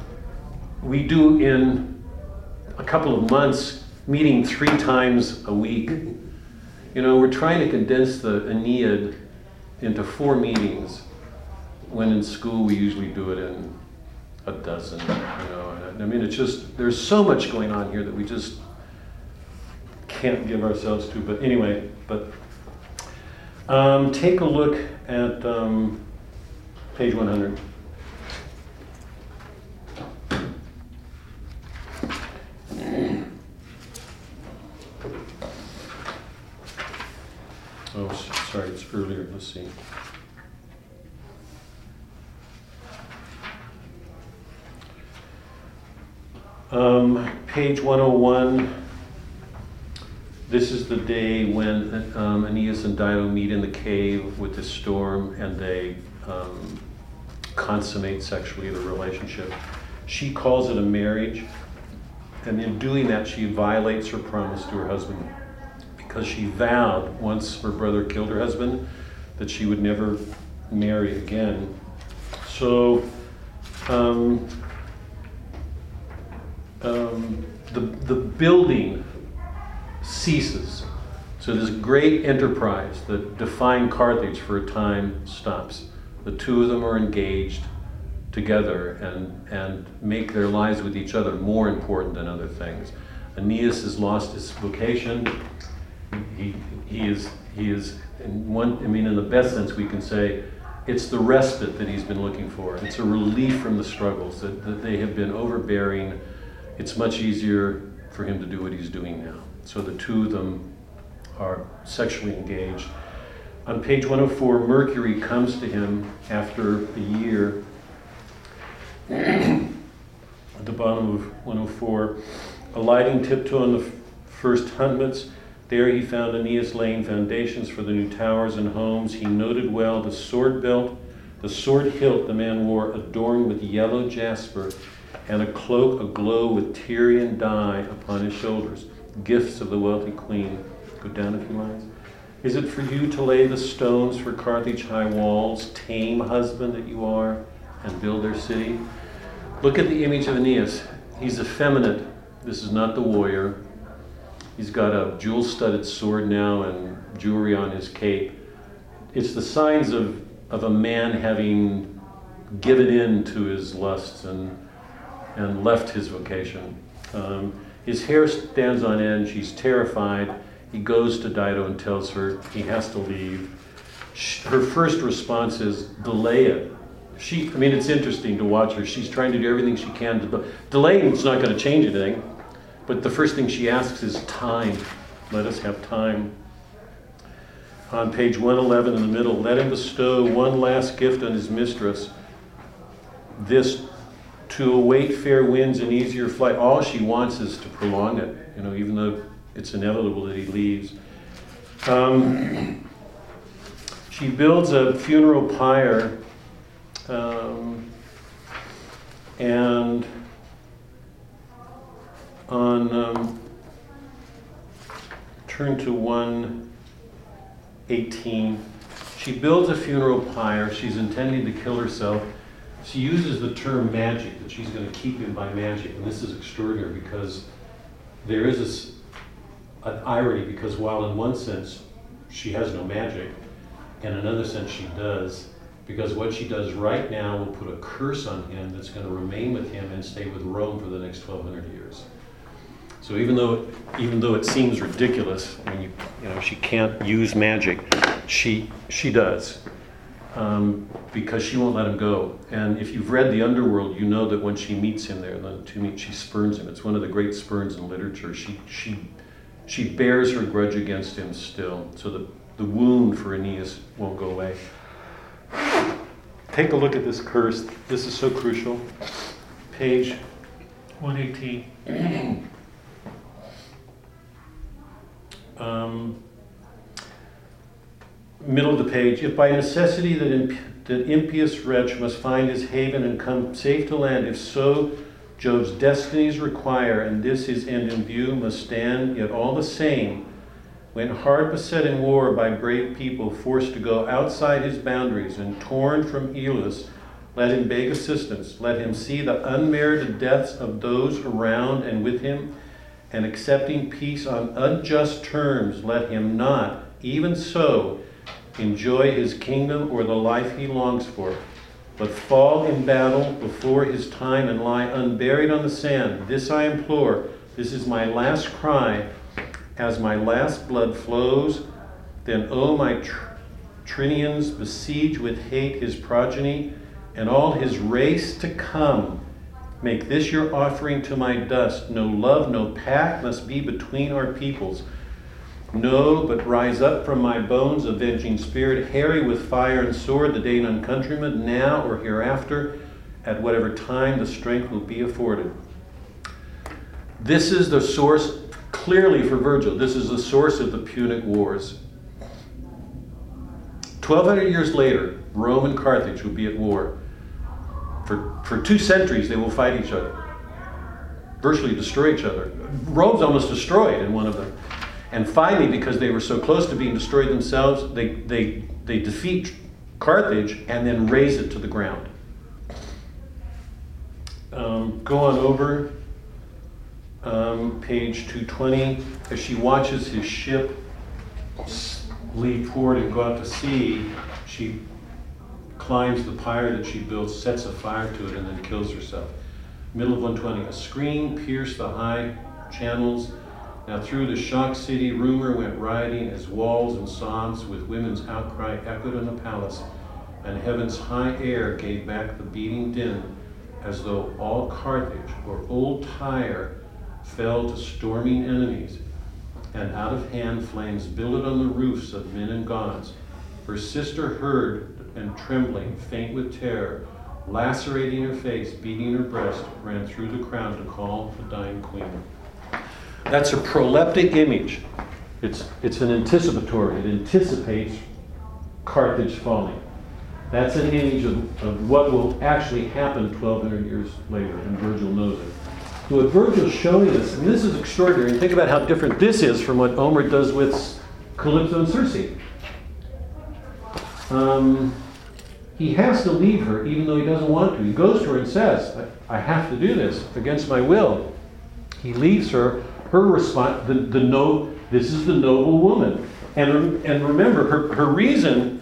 we do in a couple of months, meeting three times a week. You know, we're trying to condense the Aeneid into four meetings, when in school we usually do it in a dozen. You know, I mean, it's just there's so much going on here that we just can't give ourselves to. But anyway, but um, take a look at um, page 100. Oh, sorry, it's earlier. Let's see. Um, page 101. This is the day when um, Aeneas and Dido meet in the cave with the storm and they um, consummate sexually the relationship. She calls it a marriage, and in doing that, she violates her promise to her husband because she vowed once her brother killed her husband that she would never marry again. So, um, um, the, the building ceases. So this great enterprise that defined Carthage for a time stops. The two of them are engaged together and, and make their lives with each other more important than other things. Aeneas has lost his vocation. He, he is, he is in one, I mean, in the best sense, we can say it's the respite that he's been looking for. It's a relief from the struggles that, that they have been overbearing. It's much easier for him to do what he's doing now. So the two of them are sexually engaged. On page 104, Mercury comes to him after a year. At the bottom of 104, alighting tiptoe on the first hutments, there he found Aeneas laying foundations for the new towers and homes. He noted well the sword belt, the sword hilt the man wore, adorned with yellow jasper, and a cloak aglow with Tyrian dye upon his shoulders. Gifts of the wealthy queen. Go down a few lines. Is it for you to lay the stones for Carthage high walls, tame husband that you are, and build their city? Look at the image of Aeneas. He's effeminate. This is not the warrior. He's got a jewel studded sword now and jewelry on his cape. It's the signs of, of a man having given in to his lusts and, and left his vocation. Um, his hair stands on end. She's terrified. He goes to Dido and tells her he has to leave. Her first response is, delay it. She, I mean, it's interesting to watch her. She's trying to do everything she can to delaying. It's not going to change anything. But the first thing she asks is time. Let us have time. On page 111 in the middle, let him bestow one last gift on his mistress. This to await fair winds and easier flight. All she wants is to prolong it, you know, even though it's inevitable that he leaves. Um, she builds a funeral pyre um, and on um, turn to 118 she builds a funeral pyre she's intending to kill herself she uses the term magic that she's going to keep him by magic and this is extraordinary because there is this an irony because while in one sense she has no magic in another sense she does because what she does right now will put a curse on him that's going to remain with him and stay with Rome for the next 1200 years. So even though even though it seems ridiculous, mean, you, you know, she can't use magic, she she does. Um, because she won't let him go. And if you've read The Underworld, you know that when she meets him there, the two meet, she spurns him. It's one of the great spurns in literature. She she she bears her grudge against him still. So the, the wound for Aeneas won't go away. Take a look at this curse. This is so crucial. Page 118. um, middle of the page. If by necessity that, imp- that impious wretch must find his haven and come safe to land, if so Jove's destinies require, and this his end in view must stand, yet all the same, when hard beset in war by brave people, forced to go outside his boundaries and torn from Iulus, let him beg assistance. Let him see the unmerited deaths of those around and with him, and accepting peace on unjust terms, let him not, even so, enjoy his kingdom or the life he longs for, but fall in battle before his time and lie unburied on the sand. This I implore. This is my last cry as my last blood flows, then, O my tr- Tyrians, besiege with hate his progeny and all his race to come. Make this your offering to my dust. No love, no pact must be between our peoples. No, but rise up from my bones, avenging spirit, hairy with fire and sword, the Dardan countrymen, now or hereafter, at whatever time the strength will be afforded. This is the source clearly for Virgil, this is the source of the Punic Wars. 1200 years later, Rome and Carthage will be at war. For, for two centuries, they will fight each other, virtually destroy each other. Rome's almost destroyed in one of them. And finally, because they were so close to being destroyed themselves, they, they, they defeat Carthage and then raze it to the ground. Um, go on over um, page 220, as she watches his ship leave port and go out to sea, she climbs the pyre that she built, sets a fire to it, and then kills herself. Middle of 120, a scream pierced the high channels. Now through the shocked city, rumor went rioting as walls and songs with women's outcry echoed in the palace. and heaven's high air gave back the beating din, as though all Carthage or old Tyre fell to storming enemies, and out of hand flames billowed on the roofs of men and gods. Her sister heard and trembling, faint with terror, lacerating her face, beating her breast, ran through the crowd to call the dying queen. That's a proleptic image. It's, it's an anticipatory. It anticipates Carthage falling. That's an image of, of what will actually happen 1,200 years later, and Virgil knows it. So what Virgil's showing us, and this is extraordinary, think about how different this is from what Homer does with Calypso and Circe. Um, he has to leave her even though he doesn't want to. He goes to her and says, I, I have to do this against my will. He leaves her. Her response, the, the no, this is the noble woman. And, and remember, her, her reason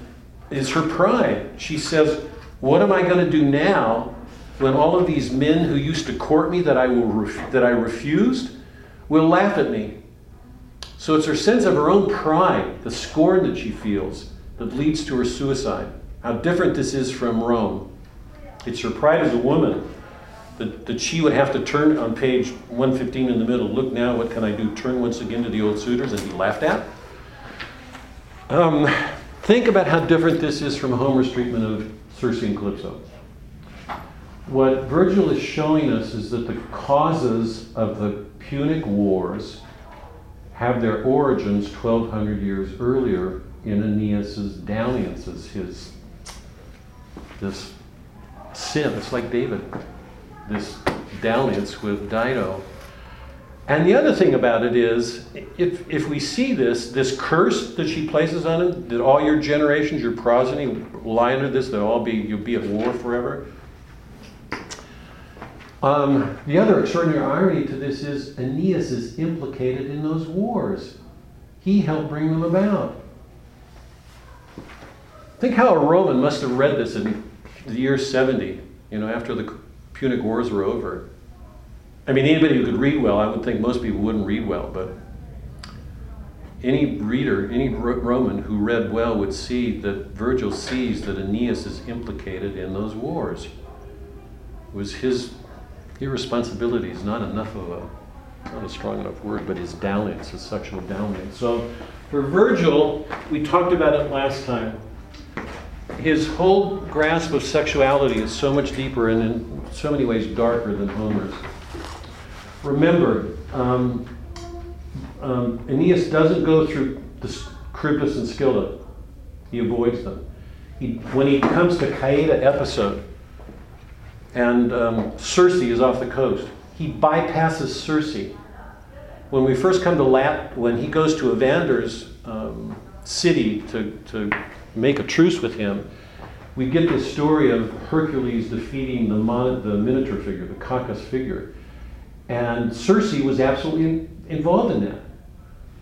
is her pride. She says, What am I going to do now when all of these men who used to court me that I, will ref- that I refused will laugh at me? So it's her sense of her own pride, the scorn that she feels, that leads to her suicide. How different this is from Rome. It's her pride as a woman that, she would have to turn on page 115 in the middle. Look now, what can I do? Turn once again to the old suitors and be laughed at? Um, think about how different this is from Homer's treatment of Circe and Calypso. What Virgil is showing us is that the causes of the Punic Wars have their origins 1200 years earlier in Aeneas's dalliances, his this sin. It's like David, this dalliance with Dido. And the other thing about it is, if, if we see this, this curse that she places on him, that all your generations, your progeny lie under this, they'll all be, you'll be at war forever. Um, the other extraordinary irony to this is Aeneas is implicated in those wars. He helped bring them about. Think how a Roman must have read this in the year 70, you know, after the Punic Wars were over. I mean, anybody who could read well, I would think most people wouldn't read well, but any reader, any Roman who read well would see that Virgil sees that Aeneas is implicated in those wars. It was his irresponsibility is not enough of a not a strong enough word, but his dalliance, his sexual dalliance. So for Virgil, we talked about it last time. His whole grasp of sexuality is so much deeper and in so many ways darker than Homer's. Remember, um, um, Aeneas doesn't go through the Charybdis and Scylla. He avoids them. He, when he comes to Caieta episode, and um, Circe is off the coast. He bypasses Circe. When we first come to Lat, when he goes to Evander's um, city to, to make a truce with him, we get this story of Hercules defeating the, mon- the Minotaur figure, the Cacus figure. And Circe was absolutely involved in that.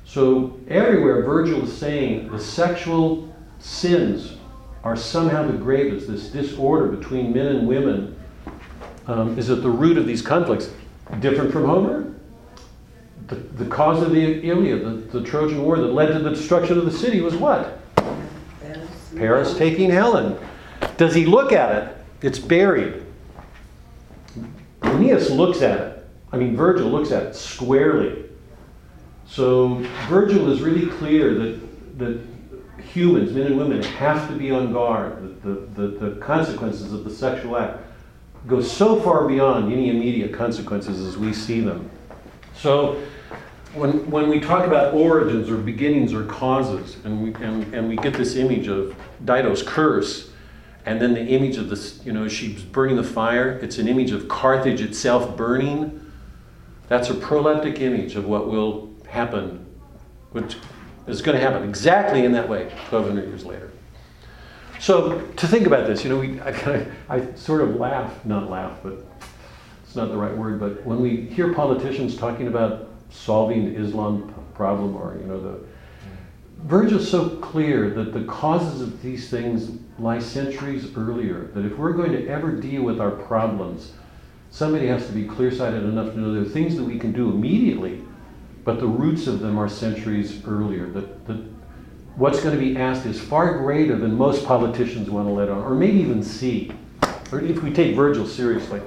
So everywhere Virgil is saying the sexual sins are somehow the gravest, this disorder between men and women um, is at the root of these conflicts. Different from Homer? The, the cause of the Iliad, the, the Trojan War that led to the destruction of the city was what? Paris taking Helen. Does he look at it? It's buried. Aeneas looks at it. I mean, Virgil looks at it squarely. So Virgil is really clear that, that humans, men and women, have to be on guard. The, the, the, the consequences of the sexual act go so far beyond any immediate consequences as we see them. So when, when we talk about origins or beginnings or causes, and we, and, and we get this image of Dido's curse, and then the image of this, you know, she's burning the fire, it's an image of Carthage itself burning. That's a proleptic image of what will happen, which is going to happen exactly in that way 1,200 years later. So to think about this, you know, we, I, kind of, I sort of laugh, not laugh, but it's not the right word, but when we hear politicians talking about solving the Islam problem or, you know, the, Virgil's so clear that the causes of these things lie centuries earlier, that if we're going to ever deal with our problems, somebody has to be clear-sighted enough to know there are things that we can do immediately, but the roots of them are centuries earlier. That, that what's going to be asked is far greater than most politicians want to let on, or maybe even see. Or if we take Virgil seriously.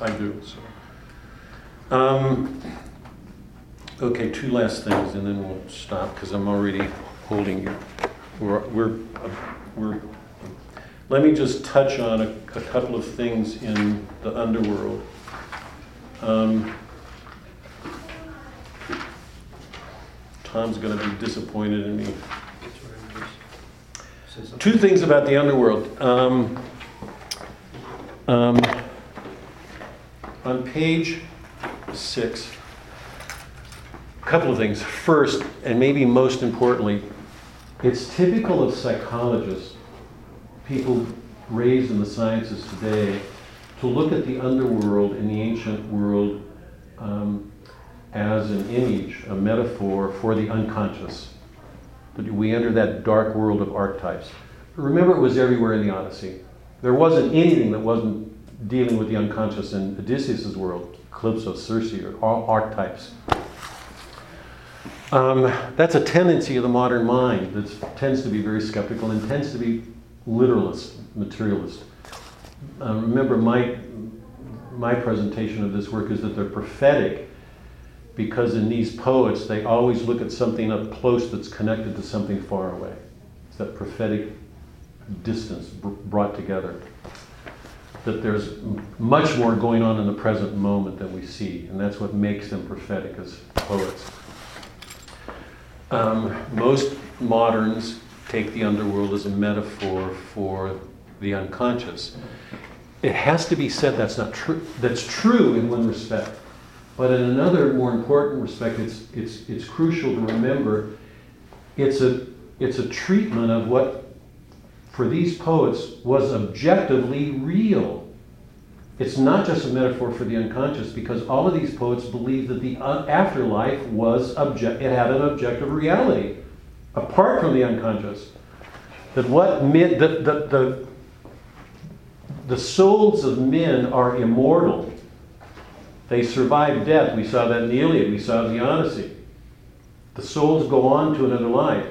I do. So. Um, okay, two last things, and then we'll stop because I'm already holding you. We're, we're, we're, let me just touch on a, a couple of things in the underworld. Um, Tom's going to be disappointed in me. Two things about the underworld. Um, um, on page six, couple of things. First, and maybe most importantly, it's typical of psychologists, people raised in the sciences today, to look at the underworld in the ancient world um, as an image, a metaphor for the unconscious. That we enter that dark world of archetypes. Remember, it was everywhere in the Odyssey. There wasn't anything that wasn't dealing with the unconscious in Odysseus' world, Calypso, Circe, or all archetypes. Um, that's a tendency of the modern mind that tends to be very skeptical and tends to be literalist, materialist. Uh, remember, my, my presentation of this work is that they're prophetic because in these poets, they always look at something up close that's connected to something far away. It's that prophetic distance br- brought together. That there's much more going on in the present moment than we see, and that's what makes them prophetic as poets. Um, most moderns take the underworld as a metaphor for the unconscious. It has to be said that's not true. That's true in one respect, but in another more important respect, it's it's it's crucial to remember. It's a it's a treatment of what, for these poets, was objectively real. It's not just a metaphor for the unconscious because all of these poets believe that the uh, afterlife was object, it had an objective reality apart from the unconscious. That what men, the, the, the, the souls of men are immortal. They survive death. We saw that in the Iliad, we saw the Odyssey. The souls go on to another life.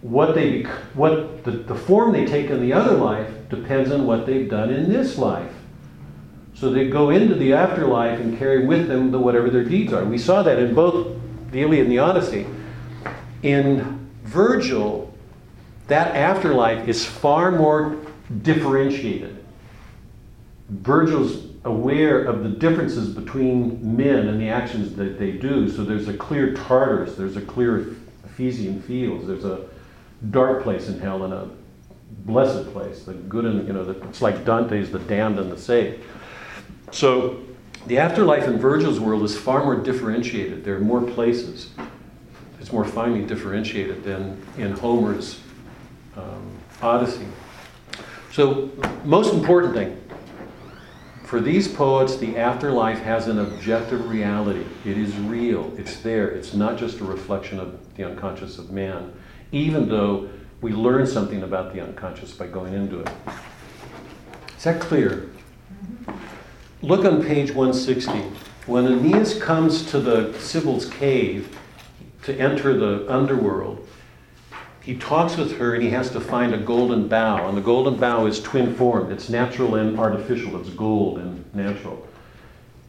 What they, what the, the form they take in the other life depends on what they've done in this life. So they go into the afterlife and carry with them the whatever their deeds are. We saw that in both the Iliad and the Odyssey. In Virgil, that afterlife is far more differentiated. Virgil's aware of the differences between men and the actions that they do. So there's a clear Tartarus, there's a clear Elysian fields, there's a dark place in hell and a blessed place, the good and you know, the, it's like Dante's the damned and the saved. So the afterlife in Virgil's world is far more differentiated. There are more places. It's more finely differentiated than in Homer's um, Odyssey. So, most important thing for these poets, the afterlife has an objective reality. It is real. It's there. It's not just a reflection of the unconscious of man, even though we learn something about the unconscious by going into it. Is that clear? Look on page 160. When Aeneas comes to the Sibyl's cave to enter the underworld, he talks with her and he has to find a golden bough. And the golden bough is twin formed, it's natural and artificial, it's gold and natural.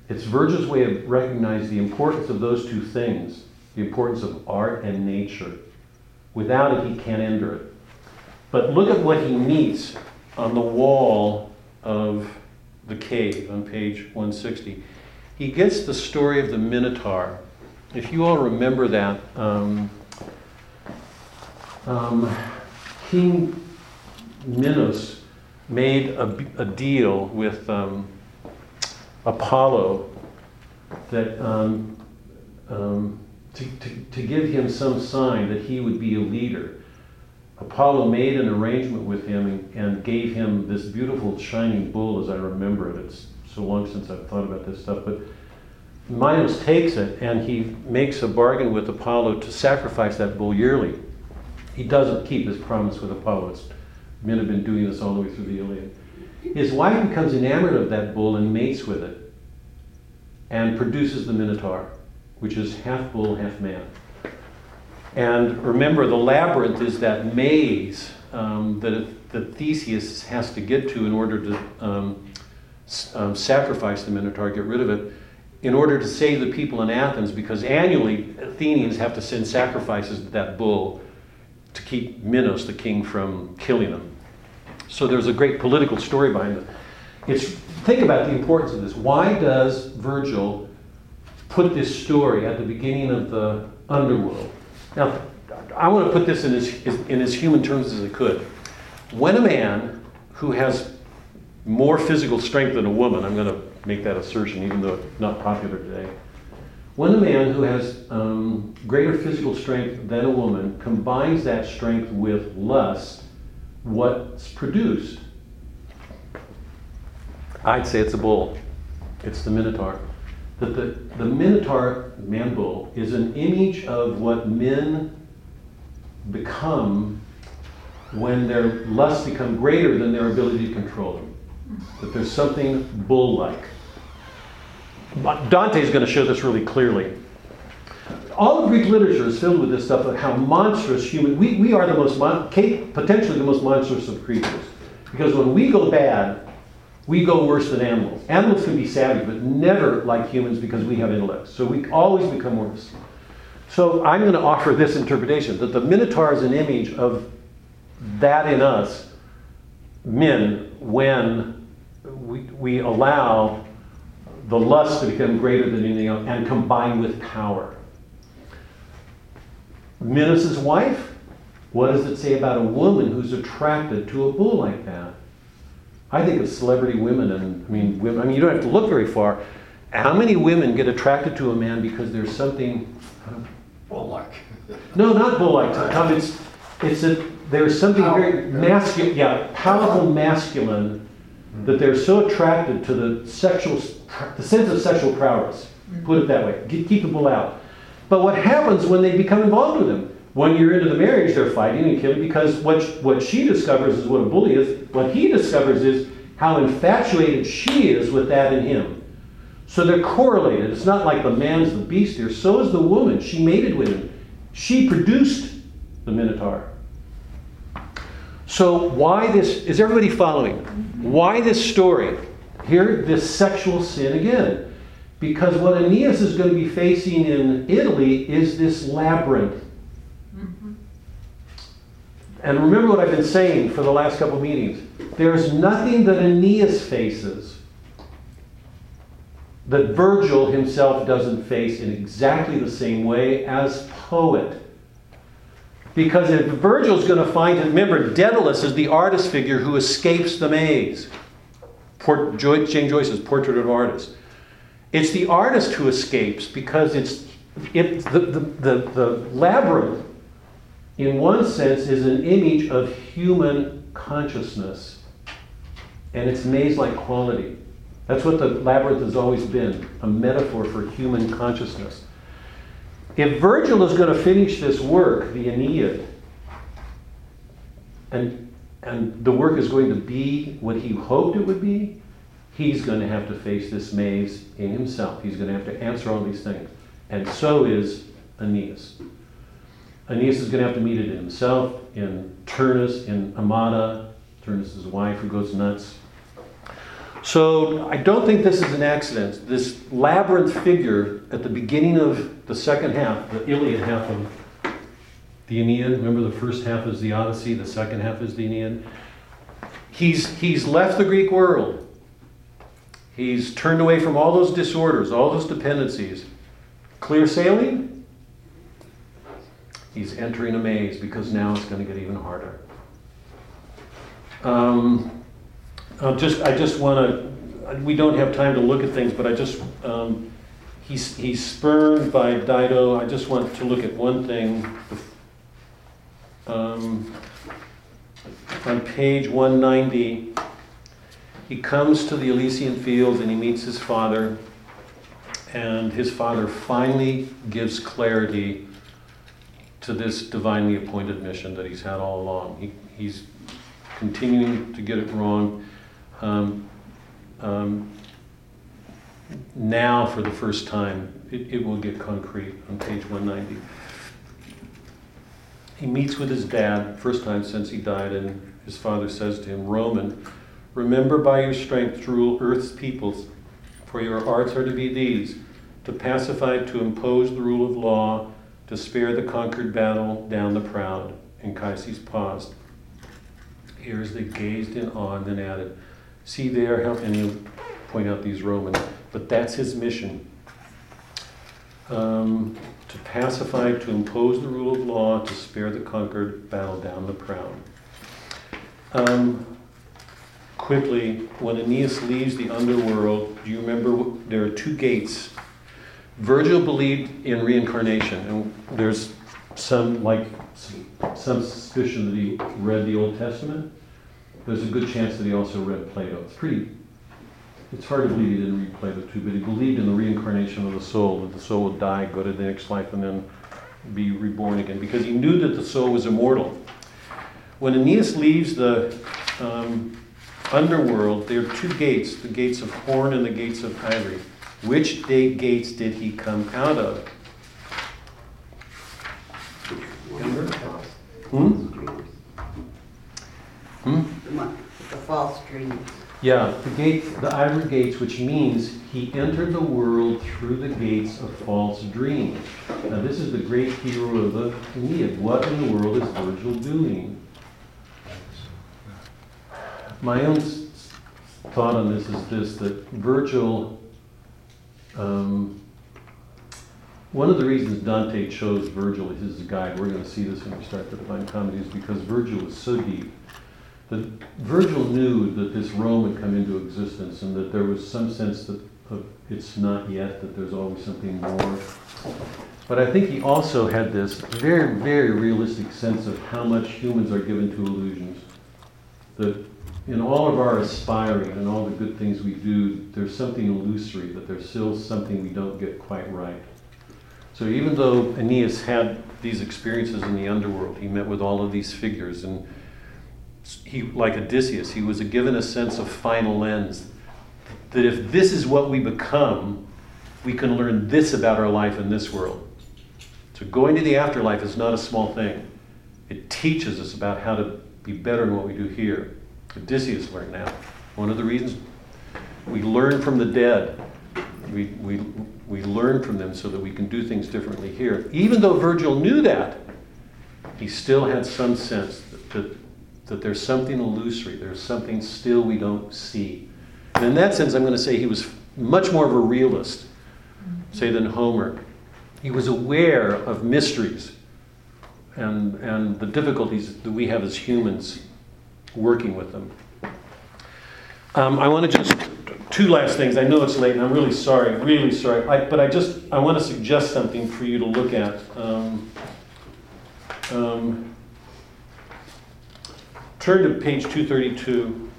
It's Virgil's way of recognizing the importance of those two things the importance of art and nature. Without it, he can't enter it. But look at what he meets on the wall of the cave on page 160. He gets the story of the Minotaur. If you all remember that, um, um, King Minos made a, a deal with um, Apollo that um, um, to, to, to give him some sign that he would be a leader. Apollo made an arrangement with him and, gave him this beautiful shining bull, as I remember it. It's so long since I've thought about this stuff, but Minos takes it and he makes a bargain with Apollo to sacrifice that bull yearly. He doesn't keep his promise with Apollo. It's, men have been doing this all the way through the Iliad. His wife becomes enamored of that bull and mates with it and produces the Minotaur, which is half bull, half man. And remember, the labyrinth is that maze um, that, that Theseus has to get to in order to um, um, sacrifice the Minotaur, get rid of it, in order to save the people in Athens, because annually Athenians have to send sacrifices to that bull to keep Minos, the king, from killing them. So there's a great political story behind it. It's, think about the importance of this. Why does Virgil put this story at the beginning of the underworld? Now, I want to put this in as, in as human terms as I could. When a man who has more physical strength than a woman, I'm going to make that assertion even though it's not popular today. When a man who has um, greater physical strength than a woman combines that strength with lust, what's produced? I'd say it's a bull. It's the Minotaur. That the, the Minotaur, man bull, is an image of what men become when their lusts become greater than their ability to control them. That there's something bull-like. But Dante's going to show this really clearly. All of Greek literature is filled with this stuff of how monstrous human. We, we are the most mon, potentially the most monstrous of creatures, because when we go bad, we go worse than animals. Animals can be savage, but never like humans because we have intellects. So we always become worse. So I'm going to offer this interpretation that the Minotaur is an image of that in us, men, when we, we allow the lust to become greater than anything else and combine with power. Minos' wife, what does it say about a woman who's attracted to a bull like that? I think of celebrity women, and I mean, women, I mean, you don't have to look very far. How many women get attracted to a man because there's something? Uh, well, luck. No, not bull-like. Tom, it's it's a there's something very masculine, yeah, powerful masculine that they're so attracted to the sexual, the sense of sexual prowess. Put it that way. Keep keep the bull out. But what happens when they become involved with him? One year into the marriage, they're fighting and killing because what, what she discovers is what a bully is. What he discovers is how infatuated she is with that in him. So they're correlated. It's not like the man's the beast here. So is the woman. She mated with him. She produced the Minotaur. So why this? Is everybody following? Why this story? Here, this sexual sin again. Because what Aeneas is going to be facing in Italy is this labyrinth. And remember what I've been saying for the last couple meetings. There's nothing that Aeneas faces that Virgil himself doesn't face in exactly the same way as poet. Because if Virgil's going to find remember, Daedalus is the artist figure who escapes the maze. Port, James Joyce's Portrait of an Artist. It's the artist who escapes because it's it, the, the, the, the labyrinth, in one sense, is an image of human consciousness and its maze like quality. That's what the labyrinth has always been a metaphor for human consciousness. If Virgil is going to finish this work, the Aeneid, and, and the work is going to be what he hoped it would be, he's going to have to face this maze in himself. He's going to have to answer all these things. And so is Aeneas. Aeneas is going to have to meet it in himself, in Turnus, in Amata, Turnus' wife who goes nuts. So I don't think this is an accident. This labyrinth figure at the beginning of the second half, the Iliad half of the Aeneid, remember the first half is the Odyssey, the second half is the Aeneid. He's, he's left the Greek world. He's turned away from all those disorders, all those dependencies. Clear sailing? He's entering a maze because now it's going to get even harder. Um, just, I just want to, we don't have time to look at things, but I just, um, he's, he's spurned by Dido. I just want to look at one thing. Um, on page 190, he comes to the Elysian fields and he meets his father, and his father finally gives clarity to this divinely appointed mission that he's had all along. He, he's continuing to get it wrong. Um, um, now, for the first time, it, it will get concrete on page 190. he meets with his dad, first time since he died, and his father says to him, Roman, remember by your strength to rule earth's peoples, for your arts are to be these to pacify, to impose the rule of law, to spare the conquered battle down the proud. Anchises paused. Here as they gazed in awe and then added, See there how, and he'll point out these Romans, but that's his mission. Um, to pacify, to impose the rule of law, to spare the conquered, battle down the proud. Um, quickly, when Aeneas leaves the underworld, do you remember there are two gates? Virgil believed in reincarnation, and there's some like some suspicion that he read the Old Testament. There's a good chance that he also read Plato. It's pretty. It's hard to believe he didn't read Plato too, but he believed in the reincarnation of the soul, that the soul would die, go to the next life, and then be reborn again, because he knew that the soul was immortal. When Aeneas leaves the um, underworld, there are two gates the gates of horn and the gates of ivory. Which day gates did he come out of? Remember? Hmm? Hmm? The one with the false dreams. Yeah, the gates, the ivory gates, which means he entered the world through the gates of false dreams. Now, this is the great hero of the Aeneid. What in the world is Virgil doing? My own s- s- thought on this is this that Virgil, um, one of the reasons Dante chose Virgil as his guide, we're going to see this when we start the Divine Comedy, is because Virgil was so deep. That Virgil knew that this Rome had come into existence and that there was some sense that it's not yet, that there's always something more. But I think he also had this very, very realistic sense of how much humans are given to illusions. That in all of our aspiring and all the good things we do, there's something illusory, that there's still something we don't get quite right. So even though Aeneas had these experiences in the underworld, he met with all of these figures, and he, like Odysseus, he was given a sense of final ends. That if this is what we become, we can learn this about our life in this world. So going to the afterlife is not a small thing. It teaches us about how to be better in what we do here. Odysseus learned that. One of the reasons we learn from the dead. We, we, we learn from them so that we can do things differently here. Even though Virgil knew that, he still had some sense that, that, that there's something illusory, there's something still we don't see. And in that sense, I'm going to say he was much more of a realist, say, than Homer. He was aware of mysteries and, and the difficulties that we have as humans working with them. Um, I want to just two last things. I know it's late, and I'm really sorry, really sorry. I, but I just I want to suggest something for you to look at. Um, um, turn to page 232.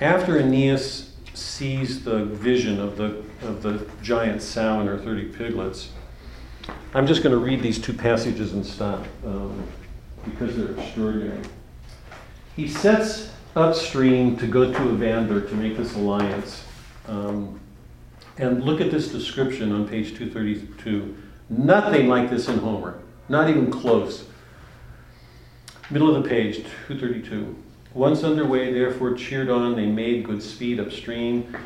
After Aeneas sees the vision of the of the giant sow and her 30 piglets, I'm just going to read these two passages and stop um, because they're extraordinary. He sets upstream to go to Evander to make this alliance. Um, and look at this description on page 232. Nothing like this in Homer, not even close. Middle of the page, 232. Once underway, therefore, cheered on, they made good speed upstream.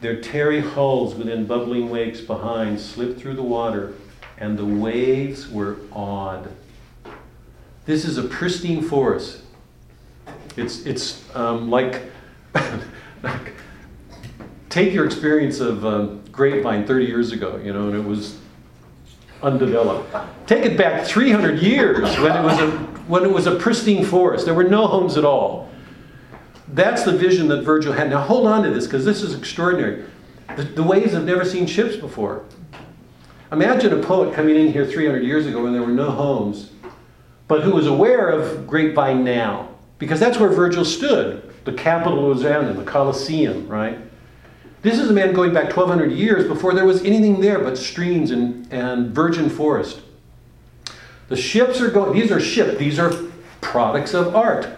Their tarry hulls within bubbling wakes behind slipped through the water, and the waves were awed. This is a pristine forest. It's, it's um, like, take your experience of um, Grapevine 30 years ago, you know, and it was undeveloped. Take it back 300 years when it was a, when it was a pristine forest. There were no homes at all. That's the vision that Virgil had. Now hold on to this because this is extraordinary. The, the waves have never seen ships before. Imagine a poet coming in here 300 years ago when there were no homes, but who was aware of Grapevine now because that's where Virgil stood. The capital was around the Colosseum, right? This is a man going back 1,200 years before there was anything there but streams and, and virgin forest. The ships are going, these are ships, these are products of art.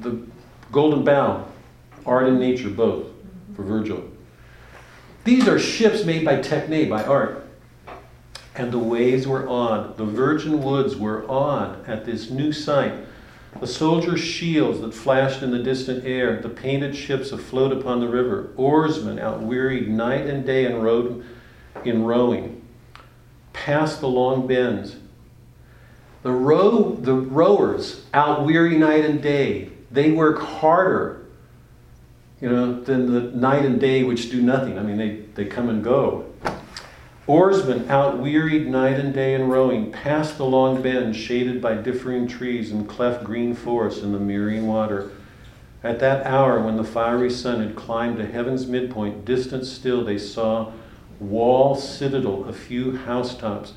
The Golden Bough, art and nature both, for Virgil. These are ships made by techne, by art. and the waves were odd. The virgin woods were odd at this new sight. The soldiers' shields that flashed in the distant air, the painted ships afloat upon the river, oarsmen outwearied night and day in, in rowing, past the long bends. The, row, the rowers outweary night and day. They work harder, you know, than the night and day which do nothing. I mean, they, they come and go. Oarsmen outwearied night and day in rowing, past the long bend shaded by differing trees and cleft green forests in the mirroring water. At that hour, when the fiery sun had climbed to heaven's midpoint, distant still, they saw wall citadel, a few housetops,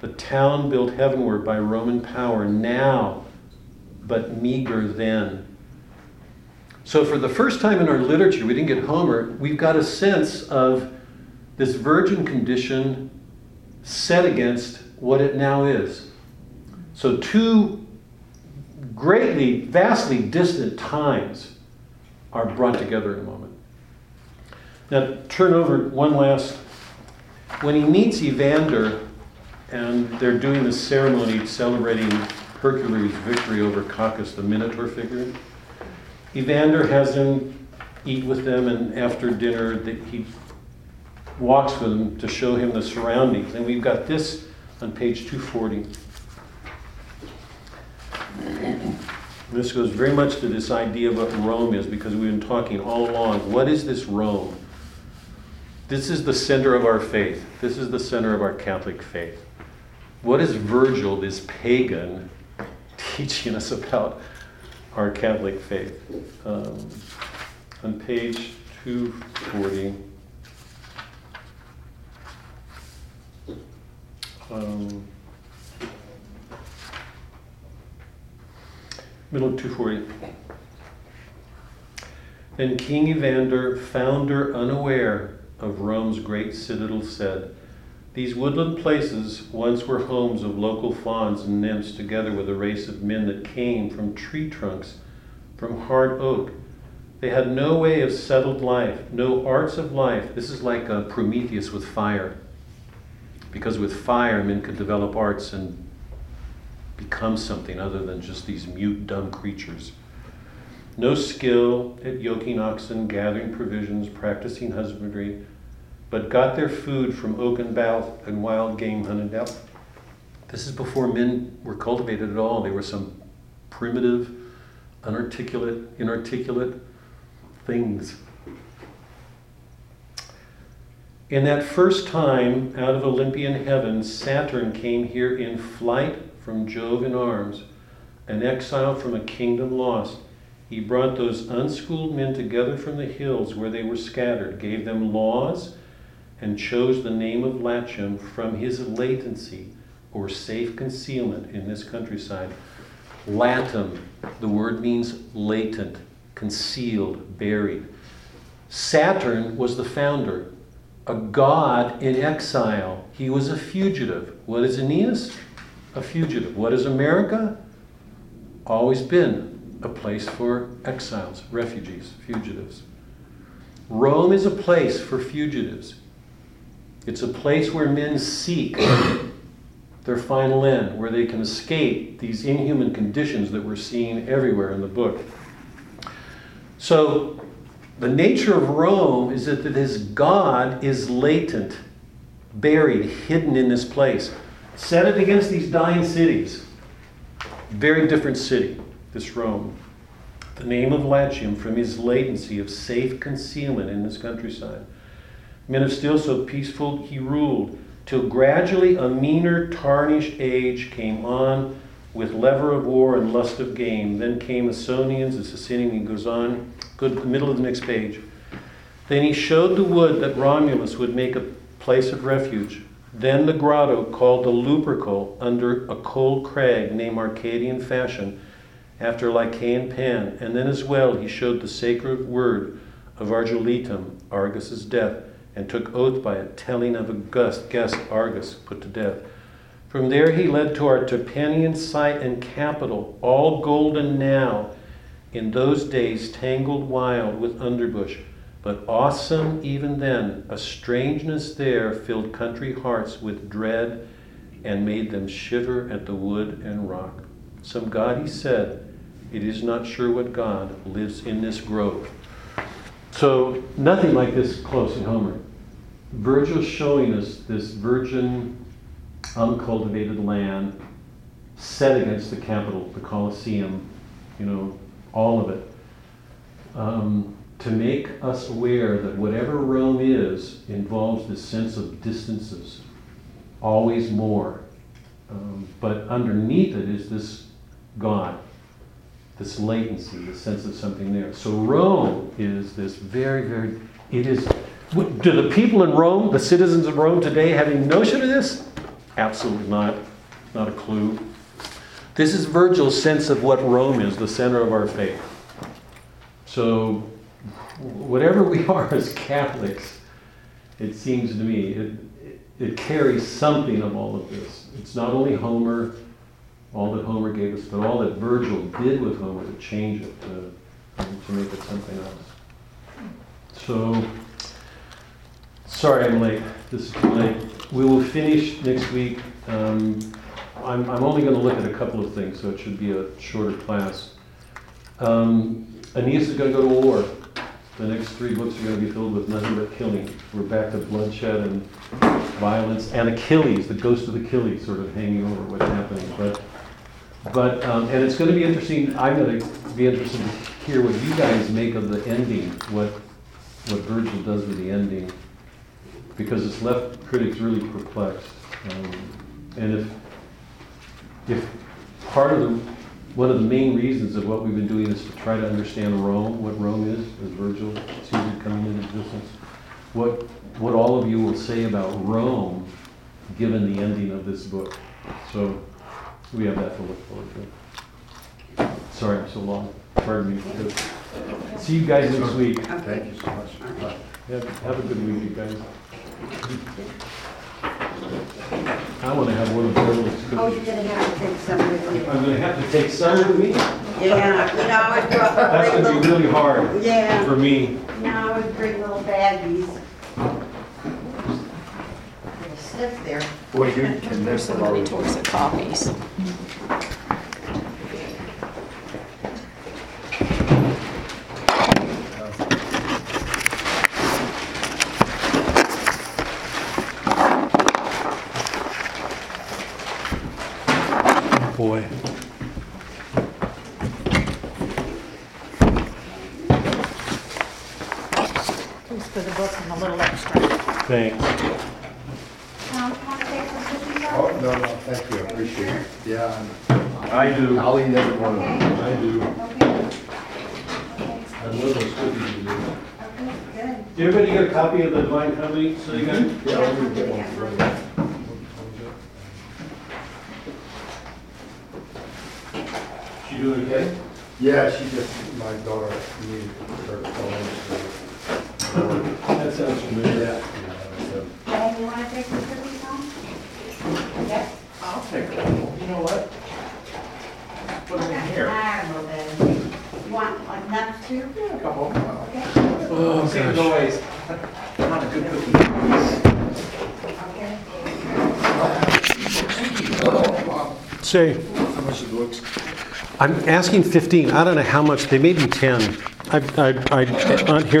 the town built heavenward by Roman power, now but meager then. So, for the first time in our literature, we didn't get Homer, we've got a sense of this virgin condition set against what it now is. So, two greatly, vastly distant times are brought together in a moment. Now, turn over one last. When he meets Evander, and they're doing the ceremony celebrating Hercules' victory over Cacus, the Minotaur figure, Evander has him eat with them, and after dinner, he walks with him to show him the surroundings. And we've got this on page 240. This goes very much to this idea of what Rome is because we've been talking all along. What is this Rome? This is the center of our faith. This is the center of our Catholic faith. What is Virgil, this pagan, teaching us about our Catholic faith? Um, on page 240. Um, middle of 240. Then King Evander, founder unaware of Rome's great citadel, said, These woodland places once were homes of local fauns and nymphs, together with a race of men that came from tree trunks, from hard oak. They had no way of settled life, no arts of life. This is like a Prometheus with fire. Because with fire, men could develop arts and become something other than just these mute, dumb creatures. No skill at yoking oxen, gathering provisions, practicing husbandry, but got their food from oaken bough and wild game hunted out. This is before men were cultivated at all. They were some primitive, unarticulate, inarticulate things. In that first time out of Olympian heaven, Saturn came here in flight from Jove in arms, an exile from a kingdom lost. He brought those unschooled men together from the hills where they were scattered, gave them laws, and chose the name of Latium from his latency or safe concealment in this countryside. Latum, the word means latent, concealed, buried. Saturn was the founder, a god in exile. He was a fugitive. What is Aeneas? A fugitive. What is America? Always been a place for exiles, refugees, fugitives. Rome is a place for fugitives. It's a place where men seek their final end, where they can escape these inhuman conditions that we're seeing everywhere in the book. So, the nature of Rome is that his God is latent, buried, hidden in this place. Set it against these dying cities. Very different city, this Rome. The name of Latium from his latency of safe concealment in this countryside. Men of steel so peaceful he ruled, till gradually a meaner, tarnished age came on with lever of war and lust of gain. Then came Ausonians, the Sicilian, he goes on, go to the middle of the next page. Then he showed the wood that Romulus would make a place of refuge. Then the grotto called the Lupercal under a cold crag named Arcadian fashion after Lycaean Pan. And then as well he showed the sacred word of Argiletum, Argus's death, and took oath by it, telling of a gust, guest Argus put to death. From there he led to our Tarpeian site and Capitol, all golden now, in those days tangled wild with underbush, but awesome even then. A strangeness there filled country hearts with dread and made them shiver at the wood and rock. Some God, he said, it is not sure what God lives in this grove. So, nothing like this close in Homer. Virgil's showing us this virgin, uncultivated land set against the Capitol, the Colosseum, you know, all of it. Um, to make us aware that whatever Rome is involves this sense of distances, always more. Um, but underneath it is this God, this latency, the sense of something there. So Rome is this very, very, it is, do the people in Rome, the citizens of Rome today, have any notion of this? Absolutely not, not a clue. This is Virgil's sense of what Rome is, the center of our faith. So, whatever we are as Catholics, it seems to me, it, it carries something of all of this. It's not only Homer, all that Homer gave us, but all that Virgil did with Homer to change it, to, to make it something else. So, sorry I'm late. This is too late. We will finish next week. Um, I'm, I'm only going to look at a couple of things, so it should be a shorter class. Um, Aeneas is going to go to war. The next three books are going to be filled with nothing but killing. We're back to bloodshed and violence, and Achilles, the ghost of Achilles, sort of hanging over what's happening. But, but, um, and it's going to be interesting. I'm going to be interested to hear what you guys make of the ending. What, what Virgil does with the ending, because it's left critics really perplexed. Um, and if if part of the, one of the main reasons of what we've been doing is to try to understand Rome, what Rome is, as Virgil sees it coming into existence, what, what all of you will say about Rome, given the ending of this book. So we have that to look forward to. Sorry I'm so long. Pardon me. See you guys next week. Thank you so much. Have, have a good week, you guys. I want to have one of those Oh, you're gonna have to take some with you. I'm gonna have to take some with me. Yeah, you know, I always brought That's bring gonna be little, really hard yeah, for me. you know, I always bring little baggies. It'll sit there. Boy, you can miss a lot Somebody of. tore some copies. Boy. Thanks for the book and a little extra. Thanks. Oh, no, no, thank you, I appreciate it. Yeah, I do. I'll eat every one of them. I do. I love those cookies you do. Did everybody get a copy of the Divine Comedy, so you guys? Yeah, I'll go get one for you. She doing okay? Yeah, she just, my daughter needed her phone. That sounds familiar. Yeah. Yeah, so- you wanna take the cookies home? Yes. I'll take one. You know what? Put them in here. Ah, I will then. You want like nuts too? A couple. Okay, Oh, Seems always not a good cookie. okay. Say, How much it looks? I'm asking 15, I don't know how much, they may be 10. I, I, I, not here